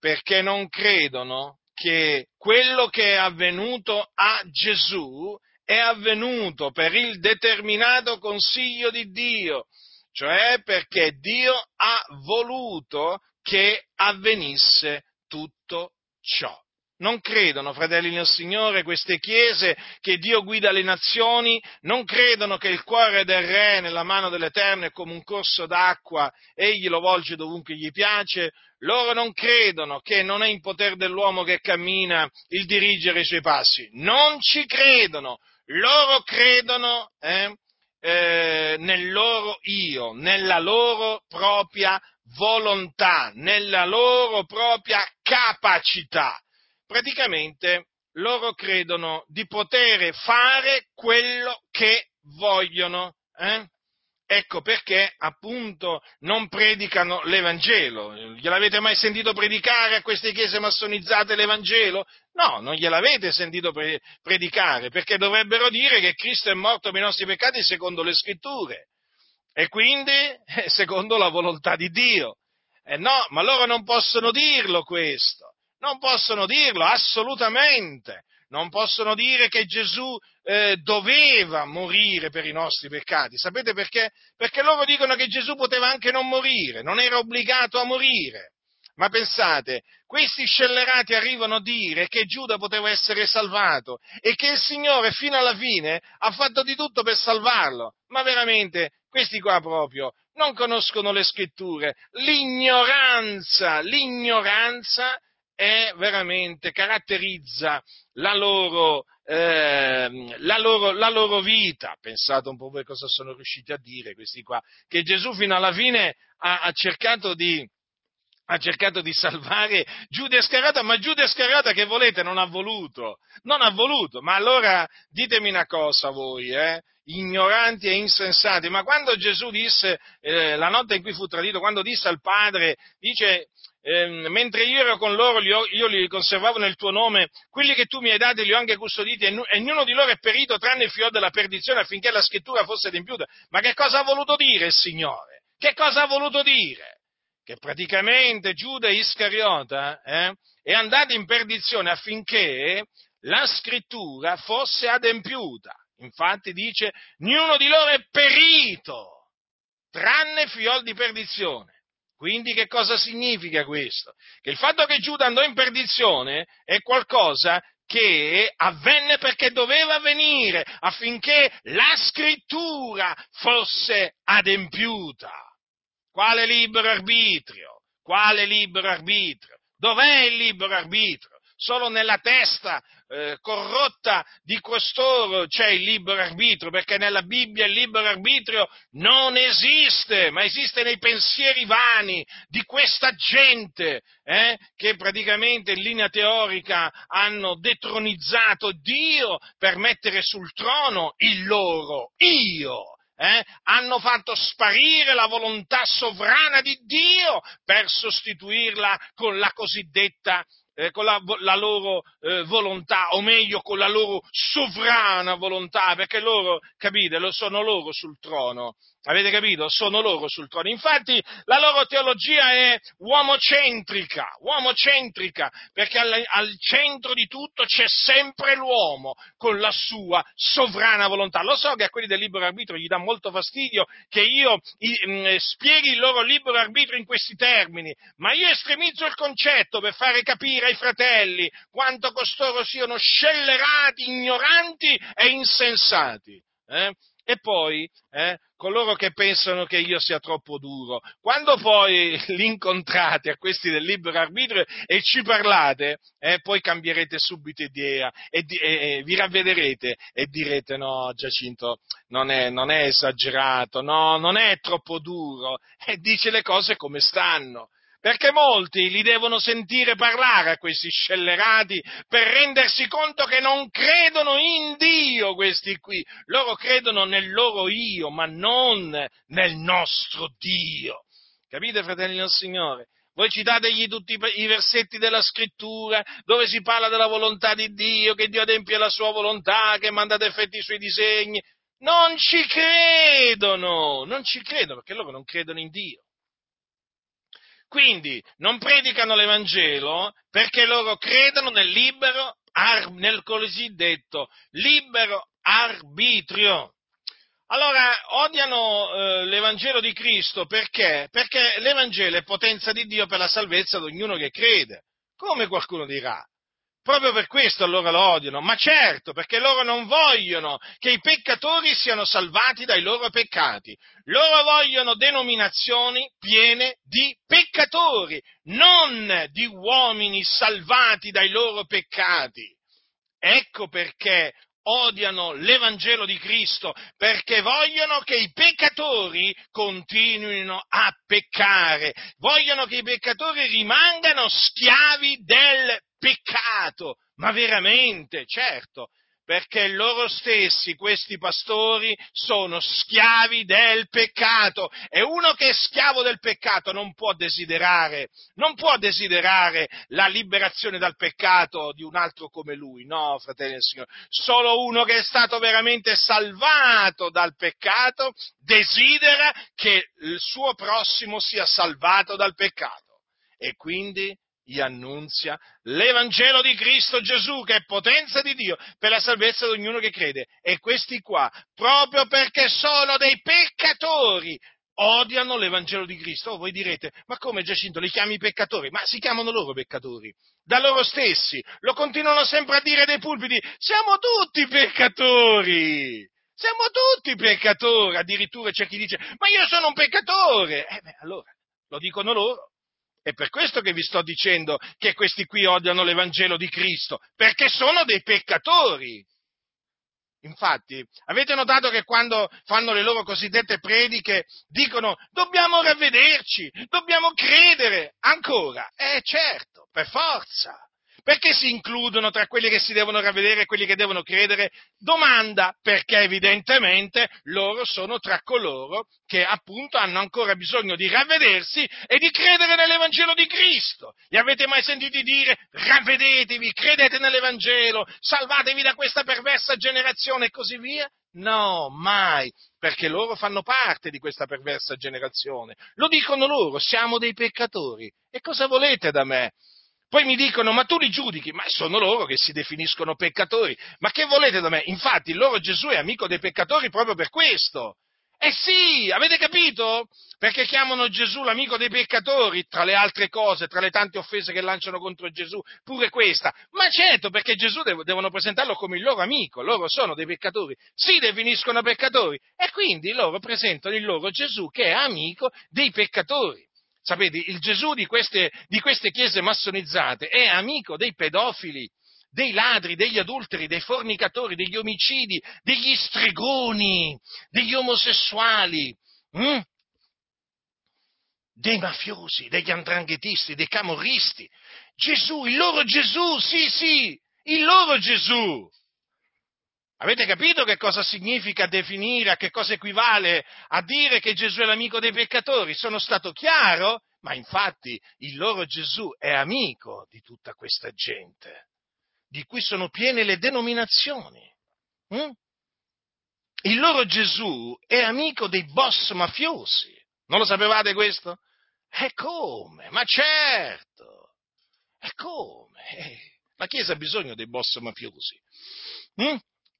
perché non credono che quello che è avvenuto a Gesù è avvenuto per il determinato consiglio di Dio, cioè perché Dio ha voluto che avvenisse tutto ciò. Non credono, fratelli nel Signore, queste chiese che Dio guida le nazioni, non credono che il cuore del Re nella mano dell'Eterno è come un corso d'acqua, egli lo volge dovunque gli piace, loro non credono che non è in potere dell'uomo che cammina il dirigere i suoi passi, non ci credono, loro credono eh, eh, nel loro io, nella loro propria volontà, nella loro propria capacità. Praticamente loro credono di poter fare quello che vogliono. Eh? Ecco perché appunto non predicano l'Evangelo. Gliel'avete mai sentito predicare a queste chiese massonizzate l'Evangelo? No, non gliel'avete sentito pre- predicare, perché dovrebbero dire che Cristo è morto per i nostri peccati secondo le scritture e quindi eh, secondo la volontà di Dio. Eh no, ma loro non possono dirlo questo, non possono dirlo assolutamente, non possono dire che Gesù eh, doveva morire per i nostri peccati. Sapete perché? Perché loro dicono che Gesù poteva anche non morire, non era obbligato a morire. Ma pensate, questi scellerati arrivano a dire che Giuda poteva essere salvato e che il Signore fino alla fine ha fatto di tutto per salvarlo. Ma veramente, questi qua proprio non conoscono le scritture. L'ignoranza, l'ignoranza è veramente, caratterizza la loro, eh, la, loro, la loro, vita. Pensate un po' voi cosa sono riusciti a dire questi qua, che Gesù fino alla fine ha, ha cercato di, ha cercato di salvare Giuda Iscariota, ma Giuda Iscariota che volete non ha voluto, non ha voluto, ma allora ditemi una cosa voi, eh? ignoranti e insensati, ma quando Gesù disse, eh, la notte in cui fu tradito, quando disse al Padre, dice, eh, mentre io ero con loro, io, io li conservavo nel tuo nome, quelli che tu mi hai dati li ho anche custoditi e, n- e ognuno di loro è perito tranne il figlio della perdizione affinché la scrittura fosse adempiuta. Ma che cosa ha voluto dire il Signore? Che cosa ha voluto dire? Che praticamente Giuda Iscariota eh, è andato in perdizione affinché la scrittura fosse adempiuta. Infatti dice, niuno di loro è perito, tranne figliol di perdizione. Quindi che cosa significa questo? Che il fatto che Giuda andò in perdizione è qualcosa che avvenne perché doveva avvenire affinché la scrittura fosse adempiuta. Quale libero arbitrio? Quale libero arbitrio? Dov'è il libero arbitrio? Solo nella testa eh, corrotta di costoro c'è il libero arbitrio, perché nella Bibbia il libero arbitrio non esiste, ma esiste nei pensieri vani di questa gente eh, che praticamente in linea teorica hanno detronizzato Dio per mettere sul trono il loro io. Eh, hanno fatto sparire la volontà sovrana di Dio per sostituirla con la cosiddetta eh, con la, la loro eh, volontà, o meglio con la loro sovrana volontà, perché loro, capite, lo sono loro sul trono. Avete capito? Sono loro sul trono. Infatti la loro teologia è uomocentrica, uomocentrica, perché al, al, centro di tutto c'è sempre l'uomo con la sua sovrana volontà. Lo so che a quelli del libero arbitrio gli dà molto fastidio che io i, mh, mm, spieghi il loro libero arbitrio in questi termini, ma io estremizzo il concetto per fare capire ai fratelli quanto costoro siano scellerati, ignoranti e insensati. Eh? E poi, eh, coloro che pensano che io sia troppo duro, quando poi li incontrate a questi del libero arbitrio e ci parlate, eh, poi cambierete subito idea e, di, e, e, vi ravvederete e direte no, Giacinto, non è, non è esagerato, no, non è troppo duro, e dice le cose come stanno perché molti li devono sentire parlare a questi scellerati per rendersi conto che non credono in Dio questi qui, loro credono nel loro io, ma non nel nostro Dio. Capite, fratelli del Signore? Voi citategli tutti i versetti della scrittura dove si parla della volontà di Dio, che Dio adempie la sua volontà, che manda ad effetti i suoi disegni. Non ci credono, non ci credono perché loro non credono in Dio. Quindi non predicano l'Evangelo perché loro credono nel libero, nel cosiddetto libero arbitrio. Allora, odiano eh, l'Evangelo di Cristo perché? Perché l'Evangelo è potenza di Dio per la salvezza di ognuno che crede. Come qualcuno dirà? Proprio per questo allora lo odiano, ma certo, perché loro non vogliono che i peccatori siano salvati dai loro peccati. Loro vogliono denominazioni piene di peccatori, non di uomini salvati dai loro peccati. Ecco perché odiano l'Evangelo di Cristo perché vogliono che i peccatori continuino a peccare, vogliono che i peccatori rimangano schiavi del peccato, ma veramente, certo, perché loro stessi, questi pastori, sono schiavi del peccato. E uno che è schiavo del peccato non può desiderare, non può desiderare la liberazione dal peccato di un altro come lui, no, fratelli del Signore, solo uno che è stato veramente salvato dal peccato desidera che il suo prossimo sia salvato dal peccato. E quindi gli annunzia l'Evangelo di Cristo Gesù, che è potenza di Dio per la salvezza di ognuno che crede. E questi qua, proprio perché sono dei peccatori, odiano l'Evangelo di Cristo. Oh, voi direte, ma come Giacinto li chiami peccatori? Ma si chiamano loro peccatori, da loro stessi. Lo continuano sempre a dire dei pulpiti, siamo tutti peccatori. Siamo tutti peccatori, addirittura c'è chi dice, ma io sono un peccatore. Eh beh, allora, lo dicono loro. È per questo che vi sto dicendo che questi qui odiano l'Evangelo di Cristo, perché sono dei peccatori. Infatti, avete notato che quando fanno le loro cosiddette prediche dicono dobbiamo ravvederci, dobbiamo credere ancora? Eh certo, per forza. Perché si includono tra quelli che si devono ravvedere e quelli che devono credere? Domanda, perché evidentemente loro sono tra coloro che appunto hanno ancora bisogno di ravvedersi e di credere nell'Evangelo di Cristo. Li avete mai sentiti dire ravvedetevi, credete nell'Evangelo, salvatevi da questa perversa generazione e così via? No, mai, perché loro fanno parte di questa perversa generazione. Lo dicono loro, siamo dei peccatori. E cosa volete da me? Poi mi dicono, ma tu li giudichi? Ma sono loro che si definiscono peccatori. Ma che volete da me? Infatti, il loro Gesù è amico dei peccatori proprio per questo. Eh sì, avete capito? Perché chiamano Gesù l'amico dei peccatori, tra le altre cose, tra le tante offese che lanciano contro Gesù, pure questa. Ma certo, perché Gesù devono presentarlo come il loro amico, loro sono dei peccatori, si definiscono peccatori e quindi loro presentano il loro Gesù che è amico dei peccatori. Sapete, il Gesù di queste, di queste chiese massonizzate è amico dei pedofili, dei ladri, degli adulteri, dei fornicatori, degli omicidi, degli stregoni, degli omosessuali, hm? dei mafiosi, degli andranghetisti, dei camorristi. Gesù, il loro Gesù, sì, sì, il loro Gesù. Avete capito che cosa significa definire, a che cosa equivale a dire che Gesù è l'amico dei peccatori? Sono stato chiaro? Ma infatti il loro Gesù è amico di tutta questa gente, di cui sono piene le denominazioni. Hm? Il loro Gesù è amico dei boss mafiosi. Non lo sapevate questo? E come? Ma certo! E come? Eh, la Chiesa ha bisogno dei boss mafiosi. Hm?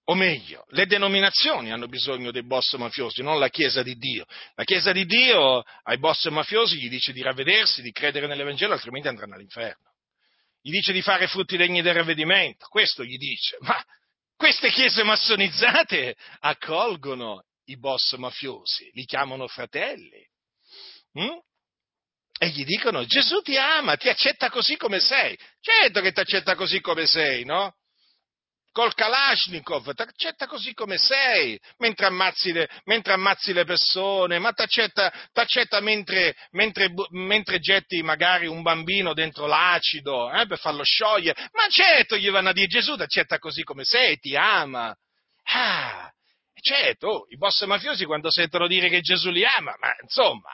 O meglio, le denominazioni hanno bisogno dei boss mafiosi, non la Chiesa di Dio. La Chiesa di Dio ai boss mafiosi gli dice di ravvedersi, di credere nell'Evangelo, altrimenti andranno all'inferno. Gli dice di fare frutti degni del ravvedimento, questo gli dice. Ma queste chiese massonizzate accolgono i boss mafiosi, li chiamano fratelli. Mm? E gli dicono Gesù ti ama, ti accetta così come sei. Certo che ti accetta così come sei, no? Col Kalashnikov, ti accetta così come sei, mentre ammazzi le, mentre ammazzi le persone, ma ti accetta mentre, mentre, mentre, getti magari un bambino dentro l'acido eh, per farlo sciogliere. Ma certo, gli vanno a dire Gesù ti accetta così come sei, ti ama. Ah, certo, oh, i boss mafiosi quando sentono dire che Gesù li ama, ma insomma,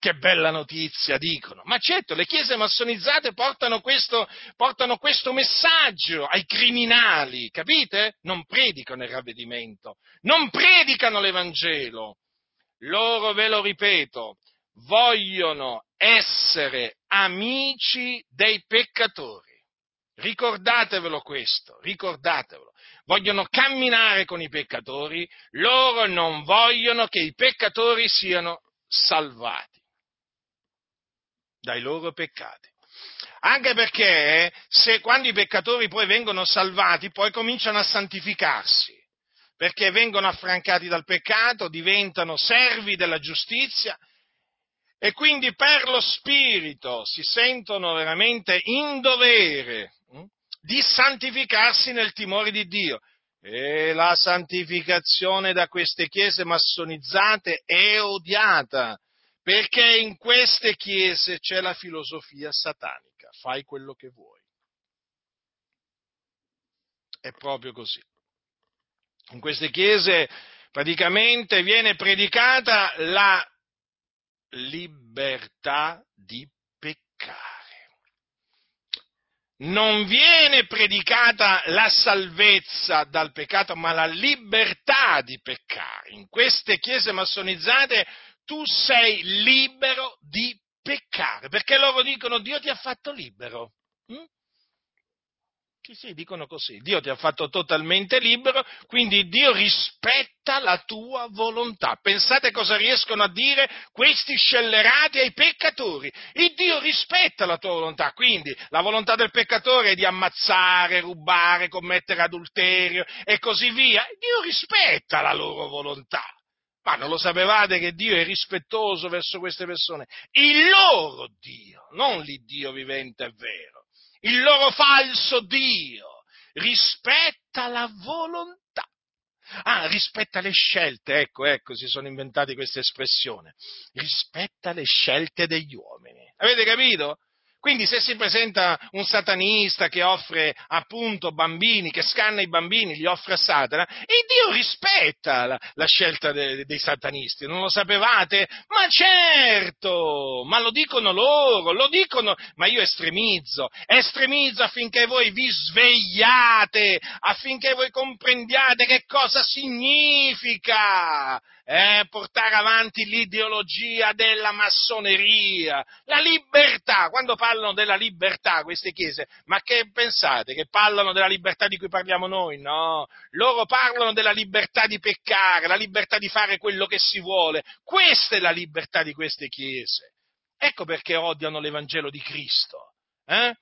che bella notizia, dicono. Ma certo, le chiese massonizzate portano questo, portano questo, messaggio ai criminali, capite? Non predicano il ravvedimento, non predicano l'Evangelo. Loro, ve lo ripeto, vogliono essere amici dei peccatori. Ricordatevelo questo, ricordatevelo. Vogliono camminare con i peccatori, loro non vogliono che i peccatori siano salvati dai loro peccati. Anche perché se quando i peccatori poi vengono salvati, poi cominciano a santificarsi, perché vengono affrancati dal peccato, diventano servi della giustizia e quindi per lo Spirito si sentono veramente in dovere hm, di santificarsi nel timore di Dio. E la santificazione da queste chiese massonizzate è odiata perché in queste chiese c'è la filosofia satanica, fai quello che vuoi. È proprio così. In queste chiese praticamente viene predicata la libertà di peccare. Non viene predicata la salvezza dal peccato, ma la libertà di peccare. In queste chiese massonizzate tu sei libero di peccare, perché loro dicono Dio ti ha fatto libero. Hm? Sì, sì, dicono così. Dio ti ha fatto totalmente libero, quindi Dio rispetta la tua volontà. Pensate cosa riescono a dire questi scellerati ai peccatori. Il Dio rispetta la tua volontà, quindi la volontà del peccatore è di ammazzare, rubare, commettere adulterio e così via. Dio rispetta la loro volontà. Ma non lo sapevate che Dio è rispettoso verso queste persone? Il loro Dio, non l'Iddio vivente è vero il loro falso Dio, rispetta la volontà. Ah, rispetta le scelte, ecco, ecco, si sono inventati questa espressione. Rispetta le scelte degli uomini. Avete capito? Quindi se si presenta un satanista che offre appunto bambini, che scanna i bambini, li offre a Satana, e Dio rispetta la, la scelta de, dei satanisti, non lo sapevate? Ma certo, ma lo dicono loro, lo dicono, ma io estremizzo, estremizzo affinché voi vi svegliate, affinché voi comprendiate che cosa significa eh, portare avanti l'ideologia della massoneria, la libertà, quando parlano della libertà queste chiese, ma che pensate? Che parlano della libertà di cui parliamo noi? No, loro parlano della libertà di peccare, la libertà di fare quello che si vuole, questa è la libertà di queste chiese. Ecco perché odiano l'Evangelo di Cristo. Eh?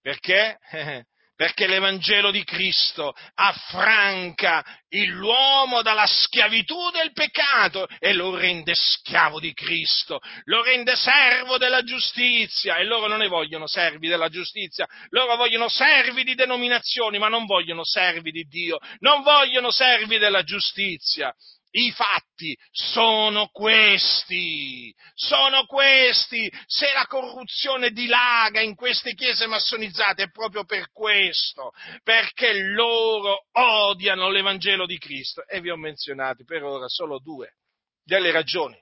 Perché? perché l'Evangelo di Cristo affranca l'uomo dalla schiavitù del peccato e lo rende schiavo di Cristo, lo rende servo della giustizia e loro non ne vogliono servi della giustizia, loro vogliono servi di denominazioni, ma non vogliono servi di Dio, non vogliono servi della giustizia. I fatti sono questi, sono questi. Se la corruzione dilaga in queste chiese massonizzate è proprio per questo, perché loro odiano l'Evangelo di Cristo. E vi ho menzionati per ora solo due delle ragioni.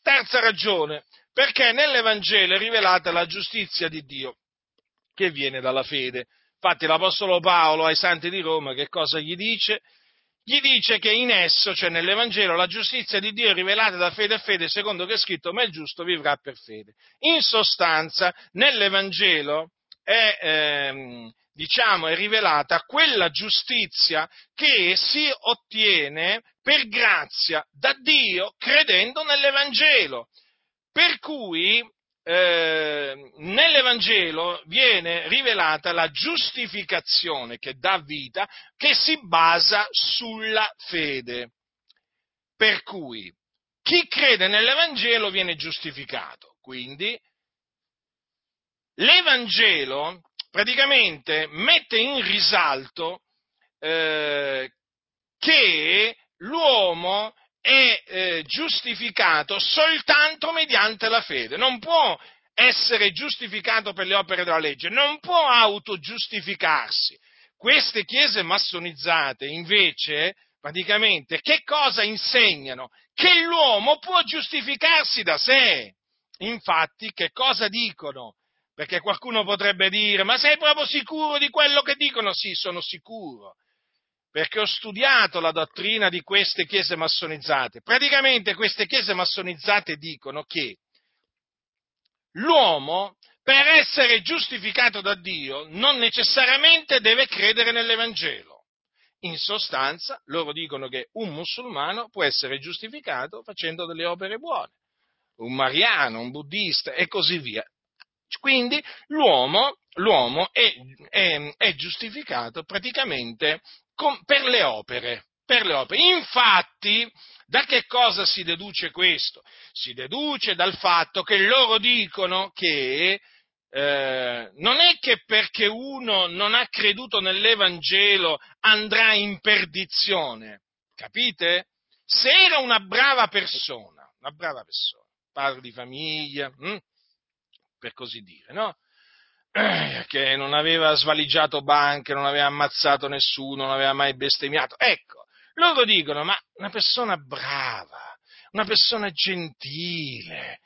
Terza ragione, perché nell'Evangelo è rivelata la giustizia di Dio che viene dalla fede. Infatti l'Apostolo Paolo ai santi di Roma che cosa gli dice? Gli dice che in esso, cioè nell'Evangelo, la giustizia di Dio è rivelata da fede a fede, secondo che è scritto, ma il giusto vivrà per fede. In sostanza, nell'Evangelo è, ehm, diciamo, è rivelata quella giustizia che si ottiene per grazia da Dio credendo nell'Evangelo. Per cui eh, nell'Evangelo viene rivelata la giustificazione che dà vita, che si basa sulla fede. Per cui chi crede nell'Evangelo viene giustificato. Quindi l'Evangelo praticamente mette in risalto eh, che l'uomo è eh, giustificato soltanto mediante la fede, non può essere giustificato per le opere della legge, non può autogiustificarsi. Queste chiese massonizzate invece praticamente che cosa insegnano? Che l'uomo può giustificarsi da sé. Infatti, che cosa dicono? Perché qualcuno potrebbe dire, ma sei proprio sicuro di quello che dicono? Sì, sono sicuro perché ho studiato la dottrina di queste chiese massonizzate. Praticamente queste chiese massonizzate dicono che l'uomo, per essere giustificato da Dio, non necessariamente deve credere nell'Evangelo. In sostanza, loro dicono che un musulmano può essere giustificato facendo delle opere buone, un mariano, un buddista e così via. Quindi l'uomo, l'uomo è, è, è giustificato praticamente con, per, le opere, per le opere. Infatti, da che cosa si deduce questo? Si deduce dal fatto che loro dicono che eh, non è che perché uno non ha creduto nell'Evangelo andrà in perdizione, capite? Se era una brava persona, una brava persona, padre di famiglia, hm, per così dire, no? Eh, che non aveva svaligiato banche, non aveva ammazzato nessuno, non aveva mai bestemmiato. Ecco, loro dicono, ma una persona brava, una persona gentile,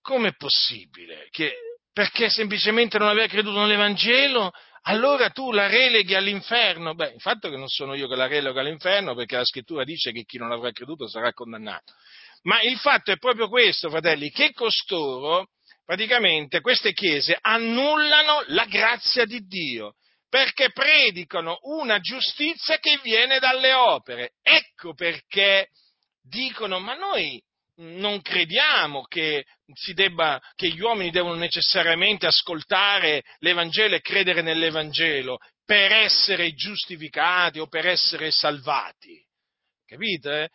com'è possibile che perché semplicemente non aveva creduto nell'Evangelo, allora tu la releghi all'inferno? Beh, il fatto che non sono io che la relego all'inferno, perché la scrittura dice che chi non avrà creduto sarà condannato. Ma il fatto è proprio questo, fratelli, che costoro praticamente queste chiese annullano la grazia di Dio, perché predicano una giustizia che viene dalle opere. Ecco perché dicono, ma noi non crediamo che, debba, che gli uomini devono necessariamente ascoltare l'Evangelo e credere nell'Evangelo per essere giustificati o per essere salvati. Capite?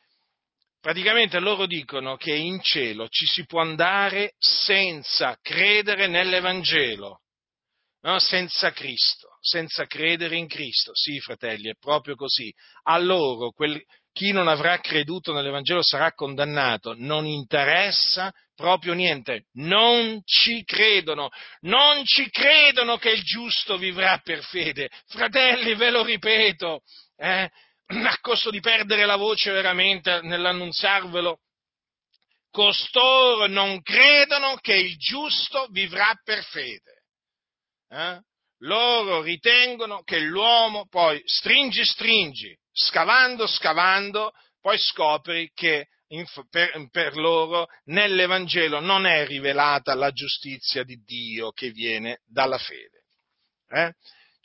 Praticamente loro dicono che in cielo ci si può andare senza credere nell'Evangelo, no? senza Cristo, senza credere in Cristo. Sì, fratelli, è proprio così. A loro, quel, chi non avrà creduto nell'Evangelo sarà condannato, non interessa proprio niente, non ci credono, non ci credono che il giusto vivrà per fede. Fratelli, ve lo ripeto, eh, a costo di perdere la voce veramente nell'annunziarvelo, costoro non credono che il giusto vivrà per fede. Eh? Loro ritengono che l'uomo poi stringi, stringi, scavando, scavando, poi scopri che per, per, loro nell'Evangelo non è rivelata la giustizia di Dio che viene dalla fede. Eh?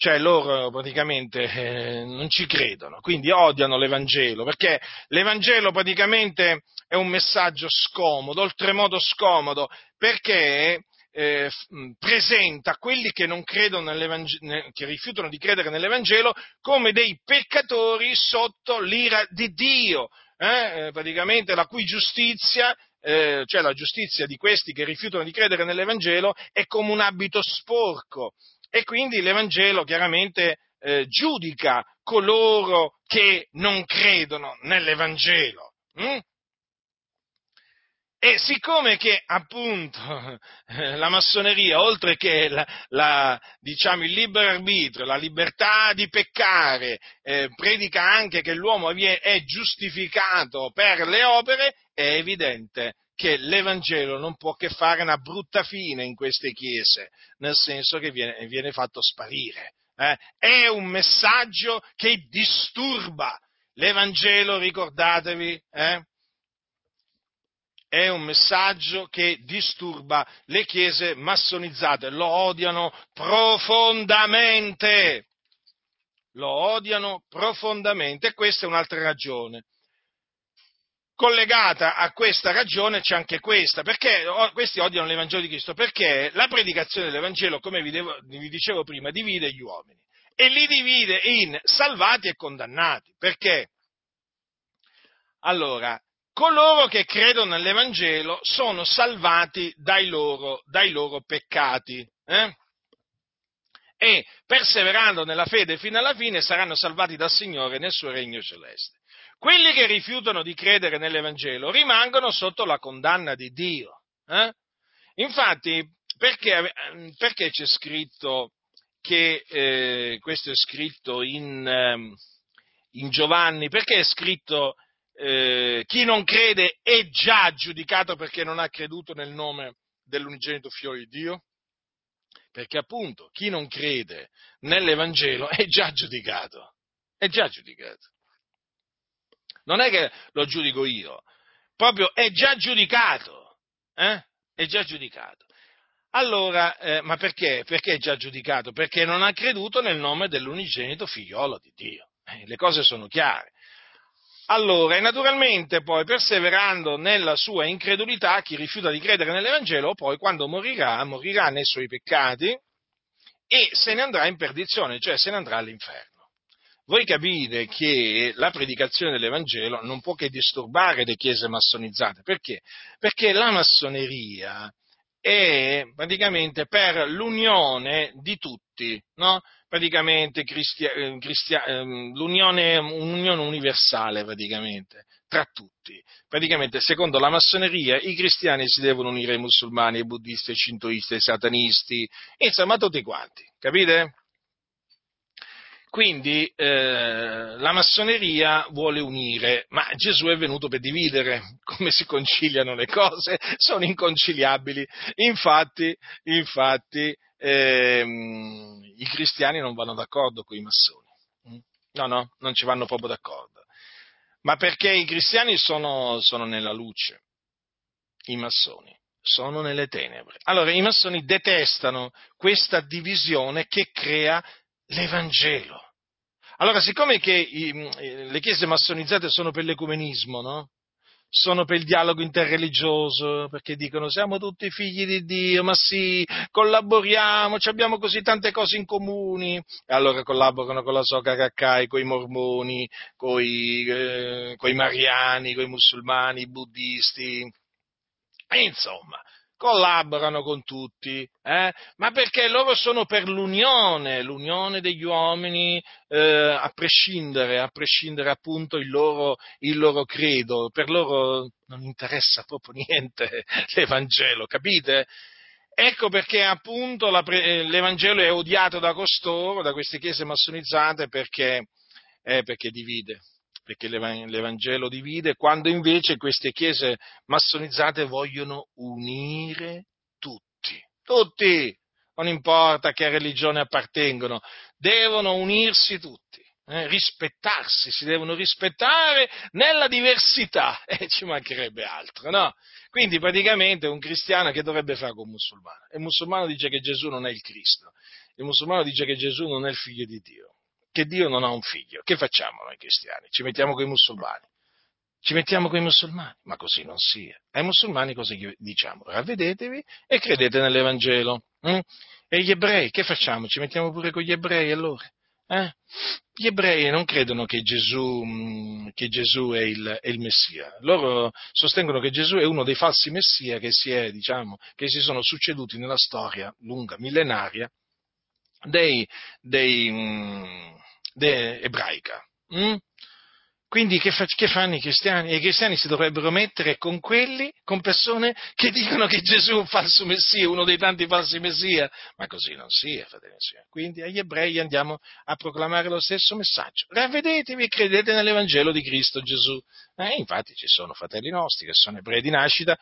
Cioè loro praticamente eh, non ci credono, quindi odiano l'Evangelo, perché l'Evangelo praticamente è un messaggio scomodo, oltremodo scomodo, perché eh, presenta quelli che che rifiutano di credere nell'Evangelo come dei peccatori sotto l'ira di Dio, eh? eh praticamente la cui giustizia, eh, cioè la giustizia di questi che rifiutano di credere nell'Evangelo, è come un abito sporco. E quindi l'Evangelo chiaramente eh, giudica coloro che non credono nell'Evangelo. Hm? E siccome che appunto la massoneria, oltre che la, la, diciamo, il libero arbitrio, la libertà di peccare, eh, predica anche che l'uomo è giustificato per le opere, è evidente che l'Evangelo non può che fare una brutta fine in queste chiese, nel senso che viene, viene fatto sparire. Eh? È un messaggio che disturba. L'Evangelo, ricordatevi, eh? è un messaggio che disturba le chiese massonizzate, lo odiano profondamente, lo odiano profondamente e questa è un'altra ragione. Collegata a questa ragione c'è anche questa, perché questi odiano l'Evangelo di Cristo? Perché la predicazione dell'Evangelo, come vi, devo, vi dicevo prima, divide gli uomini e li divide in salvati e condannati. Perché? Allora, coloro che credono nell'Evangelo sono salvati dai loro, dai loro peccati. Eh? E perseverando nella fede fino alla fine saranno salvati dal Signore nel suo regno celeste. Quelli che rifiutano di credere nell'Evangelo rimangono sotto la condanna di Dio. Eh? Infatti, perché, perché, c'è scritto che eh, questo è scritto in, ehm, in Giovanni? Perché è scritto eh, chi non crede è già giudicato perché non ha creduto nel nome dell'unigenito figlio di Dio? Perché appunto chi non crede nell'Evangelo è già giudicato, è già giudicato. Non è che lo giudico io, proprio è già giudicato, eh? È già giudicato. Allora, eh, ma perché? Perché è già giudicato? Perché non ha creduto nel nome dell'unigenito figliolo di Dio. Eh, le cose sono chiare. Allora, e naturalmente poi, perseverando nella sua incredulità, chi rifiuta di credere nell'Evangelo, poi quando morirà, morirà nei suoi peccati e se ne andrà in perdizione, cioè se ne andrà all'inferno. Voi capite che la predicazione dell'Evangelo non può che disturbare le chiese massonizzate. Perché? Perché la massoneria è praticamente per l'unione di tutti, no? praticamente cristia, eh, cristia, ehm, l'unione, un'unione universale praticamente, tra tutti. Praticamente, secondo la massoneria, i cristiani si devono unire ai musulmani, ai buddisti, ai cintoisti, ai satanisti, insomma tutti quanti, capite? Quindi eh, la massoneria vuole unire, ma Gesù è venuto per dividere. Come si conciliano le cose? Sono inconciliabili. Infatti, infatti ehm, i cristiani non vanno d'accordo con i massoni. No, no, non ci vanno proprio d'accordo. Ma perché i cristiani sono, sono nella luce, i massoni sono nelle tenebre. Allora i massoni detestano questa divisione che crea l'Evangelo. Allora, siccome che i, le chiese massonizzate sono per l'ecumenismo, no? sono per il dialogo interreligioso, perché dicono siamo tutti figli di Dio, ma sì, collaboriamo, abbiamo così tante cose in comuni, e allora collaborano con la Soca Caccai, con i mormoni, con i, eh, mariani, con i musulmani, i buddisti, e insomma, collaborano con tutti, eh? ma perché loro sono per l'unione, l'unione degli uomini, eh, a prescindere, a prescindere appunto il loro, il loro credo, per loro non interessa proprio niente l'Evangelo, capite? Ecco perché appunto la, l'Evangelo è odiato da costoro, da queste chiese massonizzate, perché, eh, perché divide perché l'Evangelo divide, quando invece queste chiese massonizzate vogliono unire tutti, tutti, non importa a che religione appartengono, devono unirsi tutti, eh, rispettarsi, si devono rispettare nella diversità, e eh, ci mancherebbe altro, no? Quindi praticamente un cristiano che dovrebbe fare con un musulmano? Il musulmano dice che Gesù non è il Cristo, il musulmano dice che Gesù non è il figlio di Dio che Dio non ha un figlio. Che facciamo noi cristiani? Ci mettiamo con i musulmani. Ci mettiamo con i musulmani, ma così non sia. Ai musulmani cosa diciamo? Ravvedetevi e credete nell'Evangelo. Hm? E gli ebrei, che facciamo? Ci mettiamo pure con gli ebrei allora? Eh? Gli ebrei non credono che Gesù, mm, che Gesù è, il, è, il, Messia. Loro sostengono che Gesù è uno dei falsi Messia che si, è, diciamo, che si sono succeduti nella storia lunga, millenaria, dei, dei, mm, de, ebraica. Mm? Quindi che, fa, che, fanno i cristiani? I cristiani si dovrebbero mettere con quelli, con persone che dicono che Gesù è un falso messia, uno dei tanti falsi messia, ma così non sia, fratelli e Quindi agli ebrei andiamo a proclamare lo stesso messaggio. Ravvedetevi e credete nell'Evangelo di Cristo Gesù. Eh, infatti ci sono fratelli nostri che sono ebrei di nascita,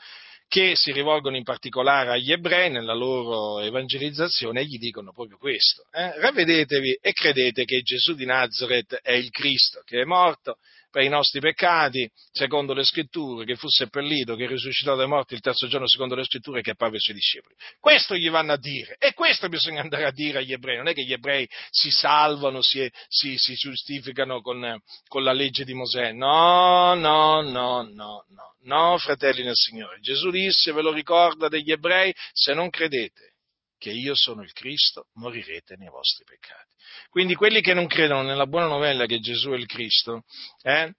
che si rivolgono in particolare agli ebrei nella loro evangelizzazione e gli dicono proprio questo. Eh? Ravvedetevi e credete che Gesù di Nazareth è il Cristo, che è morto per i nostri peccati, secondo le scritture, che fu seppellito, che risuscitò dai morti il terzo giorno, secondo le scritture, che apparve ai suoi discepoli. Questo gli vanno a dire, e questo bisogna andare a dire agli ebrei. Non è che gli ebrei si salvano, si, si, si giustificano con, con la legge di Mosè. No, no, no, no, no. No, fratelli nel Signore. Gesù disse, ve lo ricorda degli ebrei, se non credete che io sono il Cristo, morirete nei vostri peccati. Quindi quelli che non credono nella buona novella che Gesù è il Cristo, eh,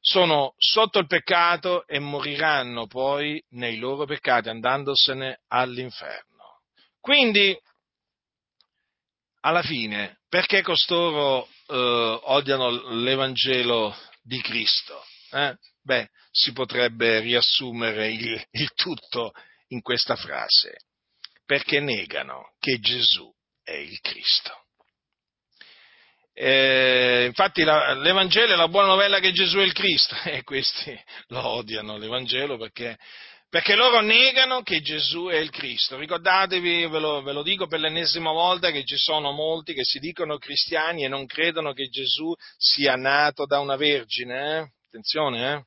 sono sotto il peccato e moriranno poi nei loro peccati andandosene all'inferno. Quindi, alla fine, perché costoro eh, odiano l'Evangelo di Cristo? Eh? Beh, si potrebbe riassumere il, il tutto in questa frase perché negano che Gesù è il Cristo. Eh, infatti la, l'Evangelo è la buona novella che Gesù è il Cristo e questi lo odiano l'Evangelo perché, perché loro negano che Gesù è il Cristo. Ricordatevi, ve lo, ve lo, dico per l'ennesima volta, che ci sono molti che si dicono cristiani e non credono che Gesù sia nato da una vergine. Eh? Attenzione, eh?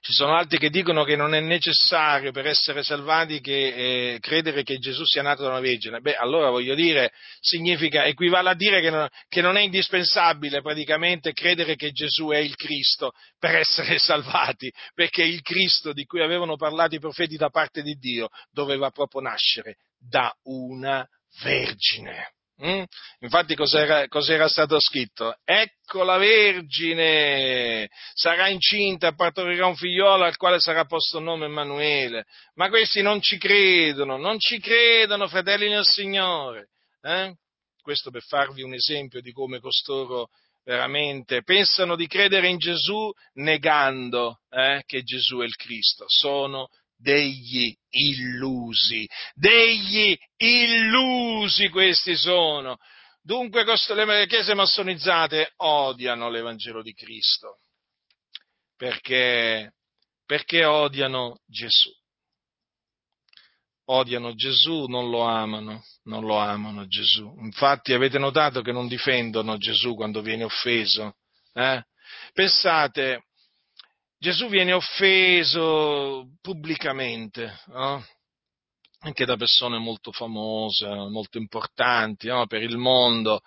Ci sono altri che dicono che non è necessario per essere salvati che, eh, credere che Gesù sia nato da una vergine. Beh, allora voglio dire, significa, equivale a dire che non, che non è indispensabile praticamente credere che Gesù è il Cristo per essere salvati, perché il Cristo di cui avevano parlato i profeti da parte di Dio doveva proprio nascere da una vergine. Mm? Infatti cos'era, cos'era, stato scritto? Ecco la Vergine sarà incinta partorirà un figliolo al quale sarà posto nome Emanuele. Ma questi non ci credono, non ci credono, fratelli nel Signore. Eh? Questo per farvi un esempio di come costoro veramente pensano di credere in Gesù negando eh, che Gesù è il Cristo. Sono degli illusi, degli illusi questi sono. Dunque le chiese massonizzate odiano l'Evangelo di Cristo, perché, perché odiano Gesù. Odiano Gesù, non lo amano, non lo amano Gesù. Infatti avete notato che non difendono Gesù quando viene offeso. Eh? Pensate, Gesù viene offeso pubblicamente, no? anche da persone molto famose, molto importanti no? per il mondo,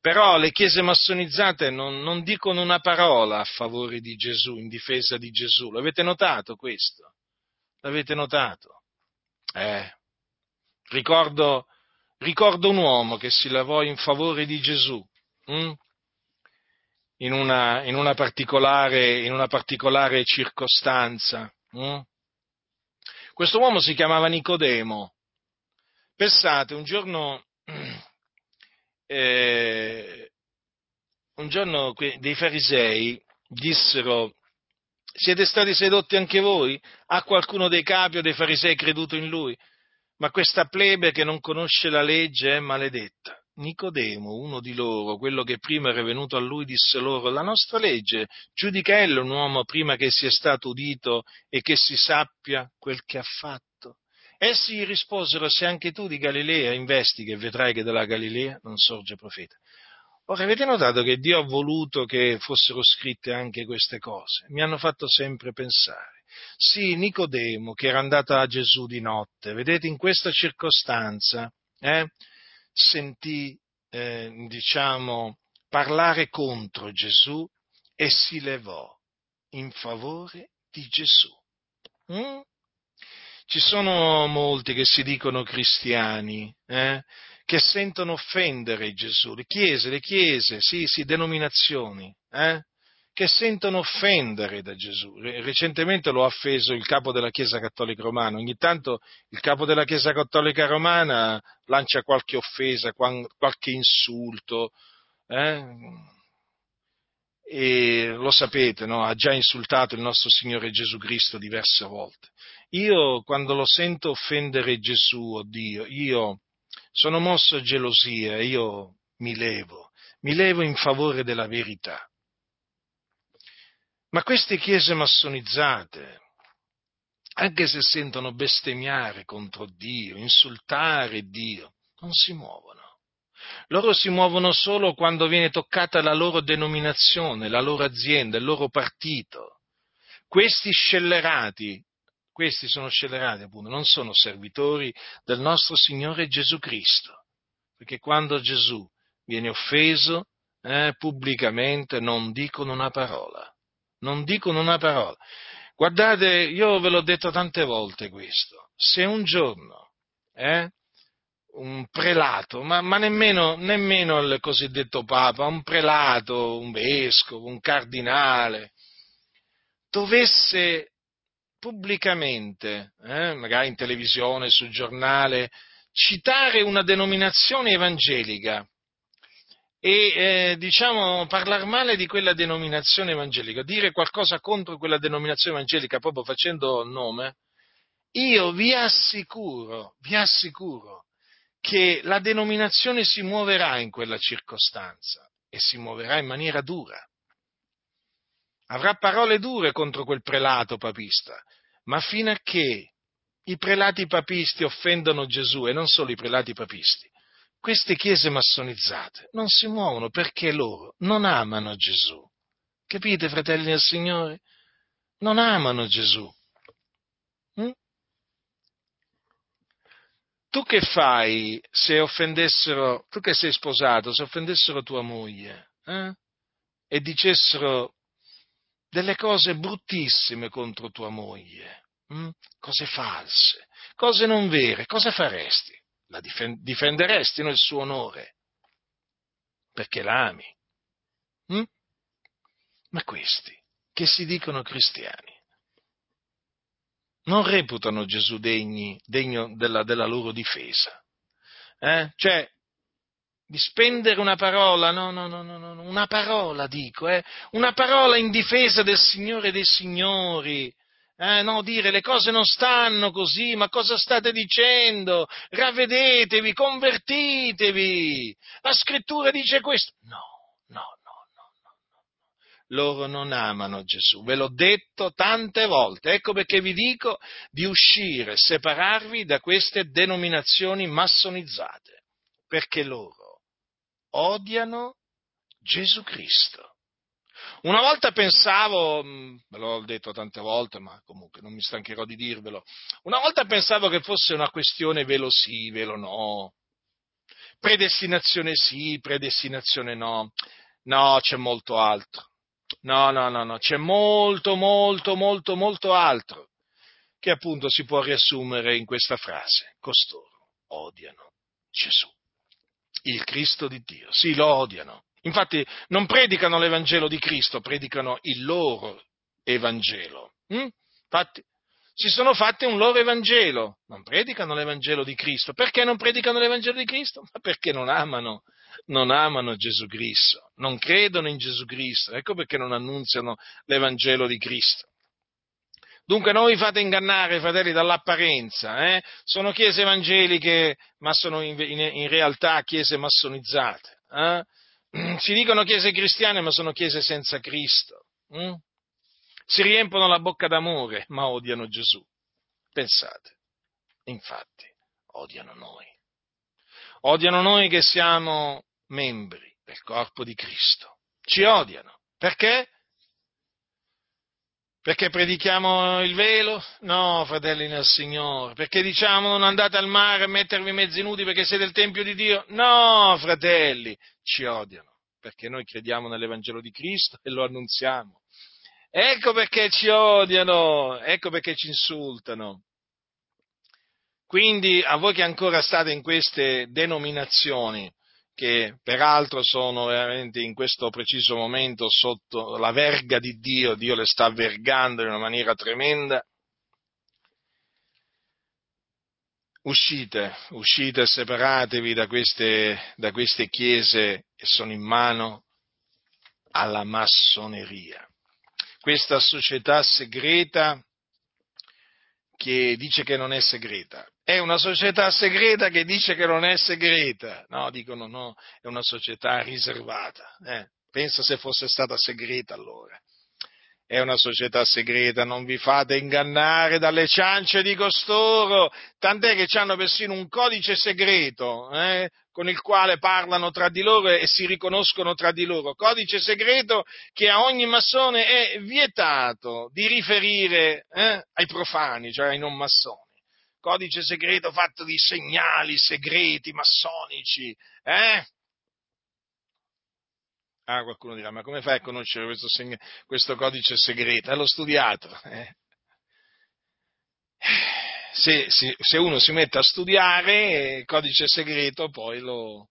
però le chiese massonizzate non, non, dicono una parola a favore di Gesù, in difesa di Gesù. L'avete notato questo? L'avete notato? Eh, ricordo, ricordo un uomo che si lavò in favore di Gesù. Hm? In, una, in, una in una, particolare, circostanza. Hm? Questo uomo si chiamava Nicodemo. Pensate, un giorno eh, un giorno dei farisei dissero, siete stati sedotti anche voi? Ha qualcuno dei capi o dei farisei creduto in lui? Ma questa plebe che non conosce la legge è maledetta. Nicodemo, uno di loro, quello che prima era venuto a lui, disse loro, la nostra legge giudica ella un uomo prima che sia stato udito e che si sappia quel che ha fatto. Essi gli risposero, se anche tu di Galilea investiga e vedrai che dalla Galilea non sorge profeta. Ora avete notato che Dio ha voluto che fossero scritte anche queste cose? Mi hanno fatto sempre pensare. Sì, Nicodemo, che era andato a Gesù di notte, vedete, in questa circostanza, eh, sentì, eh, diciamo, parlare contro Gesù e si levò in favore di Gesù. Mm? Ci sono molti che si dicono cristiani, eh, che sentono offendere Gesù, le chiese, le chiese, sì, sì, denominazioni, eh, che sentono offendere da Gesù. Recentemente lo ha offeso il capo della Chiesa Cattolica Romana. Ogni tanto il capo della Chiesa Cattolica Romana lancia qualche offesa, qualche insulto. Eh? E lo sapete, no? ha già insultato il nostro Signore Gesù Cristo diverse volte. Io quando lo sento offendere Gesù o oh Dio, io sono mosso a gelosia, io mi levo, mi levo in favore della verità. Ma queste chiese massonizzate, anche se sentono bestemmiare contro Dio, insultare Dio, non si muovono. Loro si muovono solo quando viene toccata la loro denominazione, la loro azienda, il loro partito. Questi scellerati questi sono scellerati appunto, non sono servitori del nostro Signore Gesù Cristo, perché quando Gesù viene offeso eh, pubblicamente non dicono una parola, non dicono una parola. Guardate, io ve l'ho detto tante volte questo, se un giorno eh, un prelato, ma, ma nemmeno, nemmeno, il cosiddetto Papa, un prelato, un vescovo, un cardinale, dovesse pubblicamente, eh, magari in televisione, sul giornale, citare una denominazione evangelica e eh, diciamo parlare male di quella denominazione evangelica, dire qualcosa contro quella denominazione evangelica proprio facendo nome, io vi assicuro, vi assicuro che la denominazione si muoverà in quella circostanza e si muoverà in maniera dura. Avrà parole dure contro quel prelato papista, ma fino a che i prelati papisti offendono Gesù e non solo i prelati papisti, queste chiese massonizzate non si muovono perché loro non amano Gesù. Capite, fratelli del Signore? Non amano Gesù. Hm? Tu che fai se offendessero, tu che sei sposato, se offendessero tua moglie eh? e dicessero delle cose bruttissime contro tua moglie, hm? cose false, cose non vere, cosa faresti? La difenderesti nel suo onore, perché l'ami. Hm? Ma questi, che si dicono cristiani, non reputano Gesù degni, degno della, della loro difesa. Eh? Cioè, di spendere una parola, no, no, no, no, no una parola dico, eh, una parola in difesa del Signore dei Signori. Eh, no, dire le cose non stanno così, ma cosa state dicendo? Ravvedetevi, convertitevi. La scrittura dice questo. No, no, no, no, no. Loro non amano Gesù, ve l'ho detto tante volte. Ecco perché vi dico di uscire, separarvi da queste denominazioni massonizzate, perché loro odiano Gesù Cristo. Una volta pensavo, ve l'ho detto tante volte, ma comunque non mi stancherò di dirvelo, una volta pensavo che fosse una questione velo sì, velo no, predestinazione sì, predestinazione no. No, c'è molto altro. No, no, no, no, c'è molto, molto, molto, molto altro che appunto si può riassumere in questa frase. Costoro odiano Gesù, il Cristo di Dio. Sì, lo odiano. Infatti non predicano l'Evangelo di Cristo, predicano il loro Evangelo. Hm? Infatti si sono fatti un loro Evangelo, non predicano l'Evangelo di Cristo. Perché non predicano l'Evangelo di Cristo? Ma perché non amano, non amano Gesù Cristo, non credono in Gesù Cristo, ecco perché non annunziano l'Evangelo di Cristo. Dunque non vi fate ingannare, fratelli, dall'apparenza. Eh? Sono chiese evangeliche, ma sono in, in, in realtà chiese massonizzate. Eh? Si dicono chiese cristiane, ma sono chiese senza Cristo. Mm? si riempiono la bocca d'amore, ma odiano Gesù. Pensate, infatti, odiano noi. Odiano noi che siamo membri del corpo di Cristo. Ci odiano. Perché? Perché predichiamo il velo? No, fratelli nel Signore. Perché diciamo non andate al mare a mettervi mezzi nudi perché siete il Tempio di Dio? No, fratelli, ci odiano. Perché noi crediamo nell'Evangelo di Cristo e lo annunziamo. Ecco perché ci odiano, ecco perché ci insultano. Quindi a voi che ancora state in queste denominazioni, che peraltro sono veramente in questo preciso momento sotto la verga di Dio, Dio le sta vergando in una maniera tremenda, uscite, uscite e separatevi da queste, da queste chiese che sono in mano alla massoneria questa società segreta che dice che non è segreta. È una società segreta che dice che non è segreta. No, dicono no, è una società riservata. Eh, pensa se fosse stata segreta allora è una società segreta, non vi fate ingannare dalle ciance di costoro, tant'è che hanno persino un codice segreto eh, con il quale parlano tra di loro e si riconoscono tra di loro, codice segreto che a ogni massone è vietato di riferire eh, ai profani, cioè ai non massoni. Codice segreto fatto di segnali segreti massonici, eh? Ah, qualcuno dirà, ma come fai a conoscere questo, seg- questo codice segreto? Eh, l'ho studiato. Eh. Se, se, se, uno si mette a studiare il codice segreto, poi lo,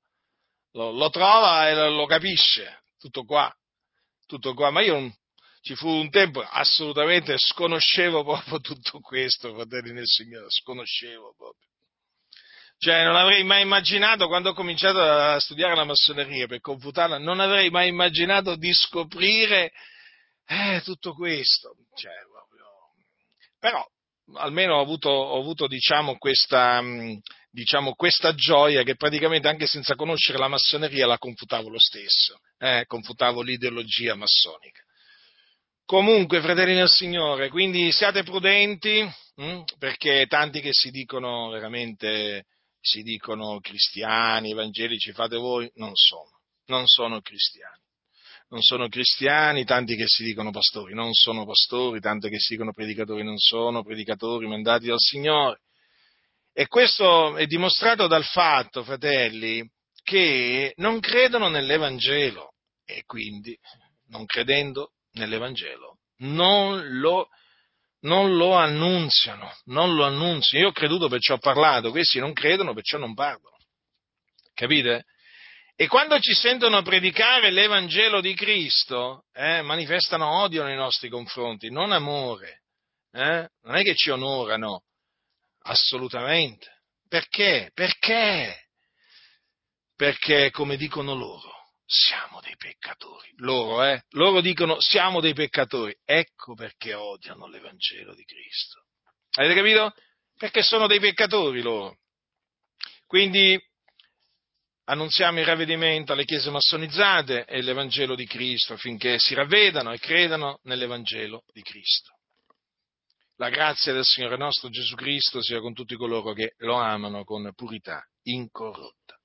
lo, lo trova e lo, lo, capisce. Tutto qua. Tutto qua. Ma io ci fu un tempo assolutamente sconoscevo proprio tutto questo, fratelli nel Signore, sconoscevo proprio. Cioè, non avrei mai immaginato, quando ho cominciato a studiare la massoneria per confutarla, non avrei mai immaginato di scoprire eh, tutto questo. Cioè, però, almeno ho avuto, ho avuto diciamo, questa, diciamo, questa, gioia che praticamente anche senza conoscere la massoneria la confutavo lo stesso, eh, confutavo l'ideologia massonica. Comunque, fratelli del Signore, quindi siate prudenti, hm, perché tanti che si dicono veramente si dicono cristiani, evangelici, fate voi, non sono, non sono cristiani. Non sono cristiani, tanti che si dicono pastori, non sono pastori, tanti che si dicono predicatori, non sono predicatori mandati dal Signore. E questo è dimostrato dal fatto, fratelli, che non credono nell'Evangelo e quindi, non credendo nell'Evangelo, non lo non lo annunziano, non lo annunziano. Io ho creduto perciò ho parlato, questi non credono perciò non parlano. Capite? E quando ci sentono predicare l'Evangelo di Cristo, eh, manifestano odio nei nostri confronti, non amore. Eh? Non è che ci onorano, assolutamente. Perché? Perché? Perché, come dicono loro, siamo dei peccatori. Loro, eh? Loro dicono siamo dei peccatori. Ecco perché odiano l'Evangelo di Cristo. Avete capito? Perché sono dei peccatori loro. Quindi annunziamo il ravvedimento alle chiese massonizzate e l'Evangelo di Cristo affinché si ravvedano e credano nell'Evangelo di Cristo. La grazia del Signore nostro Gesù Cristo sia con tutti coloro che lo amano con purità incorrotta.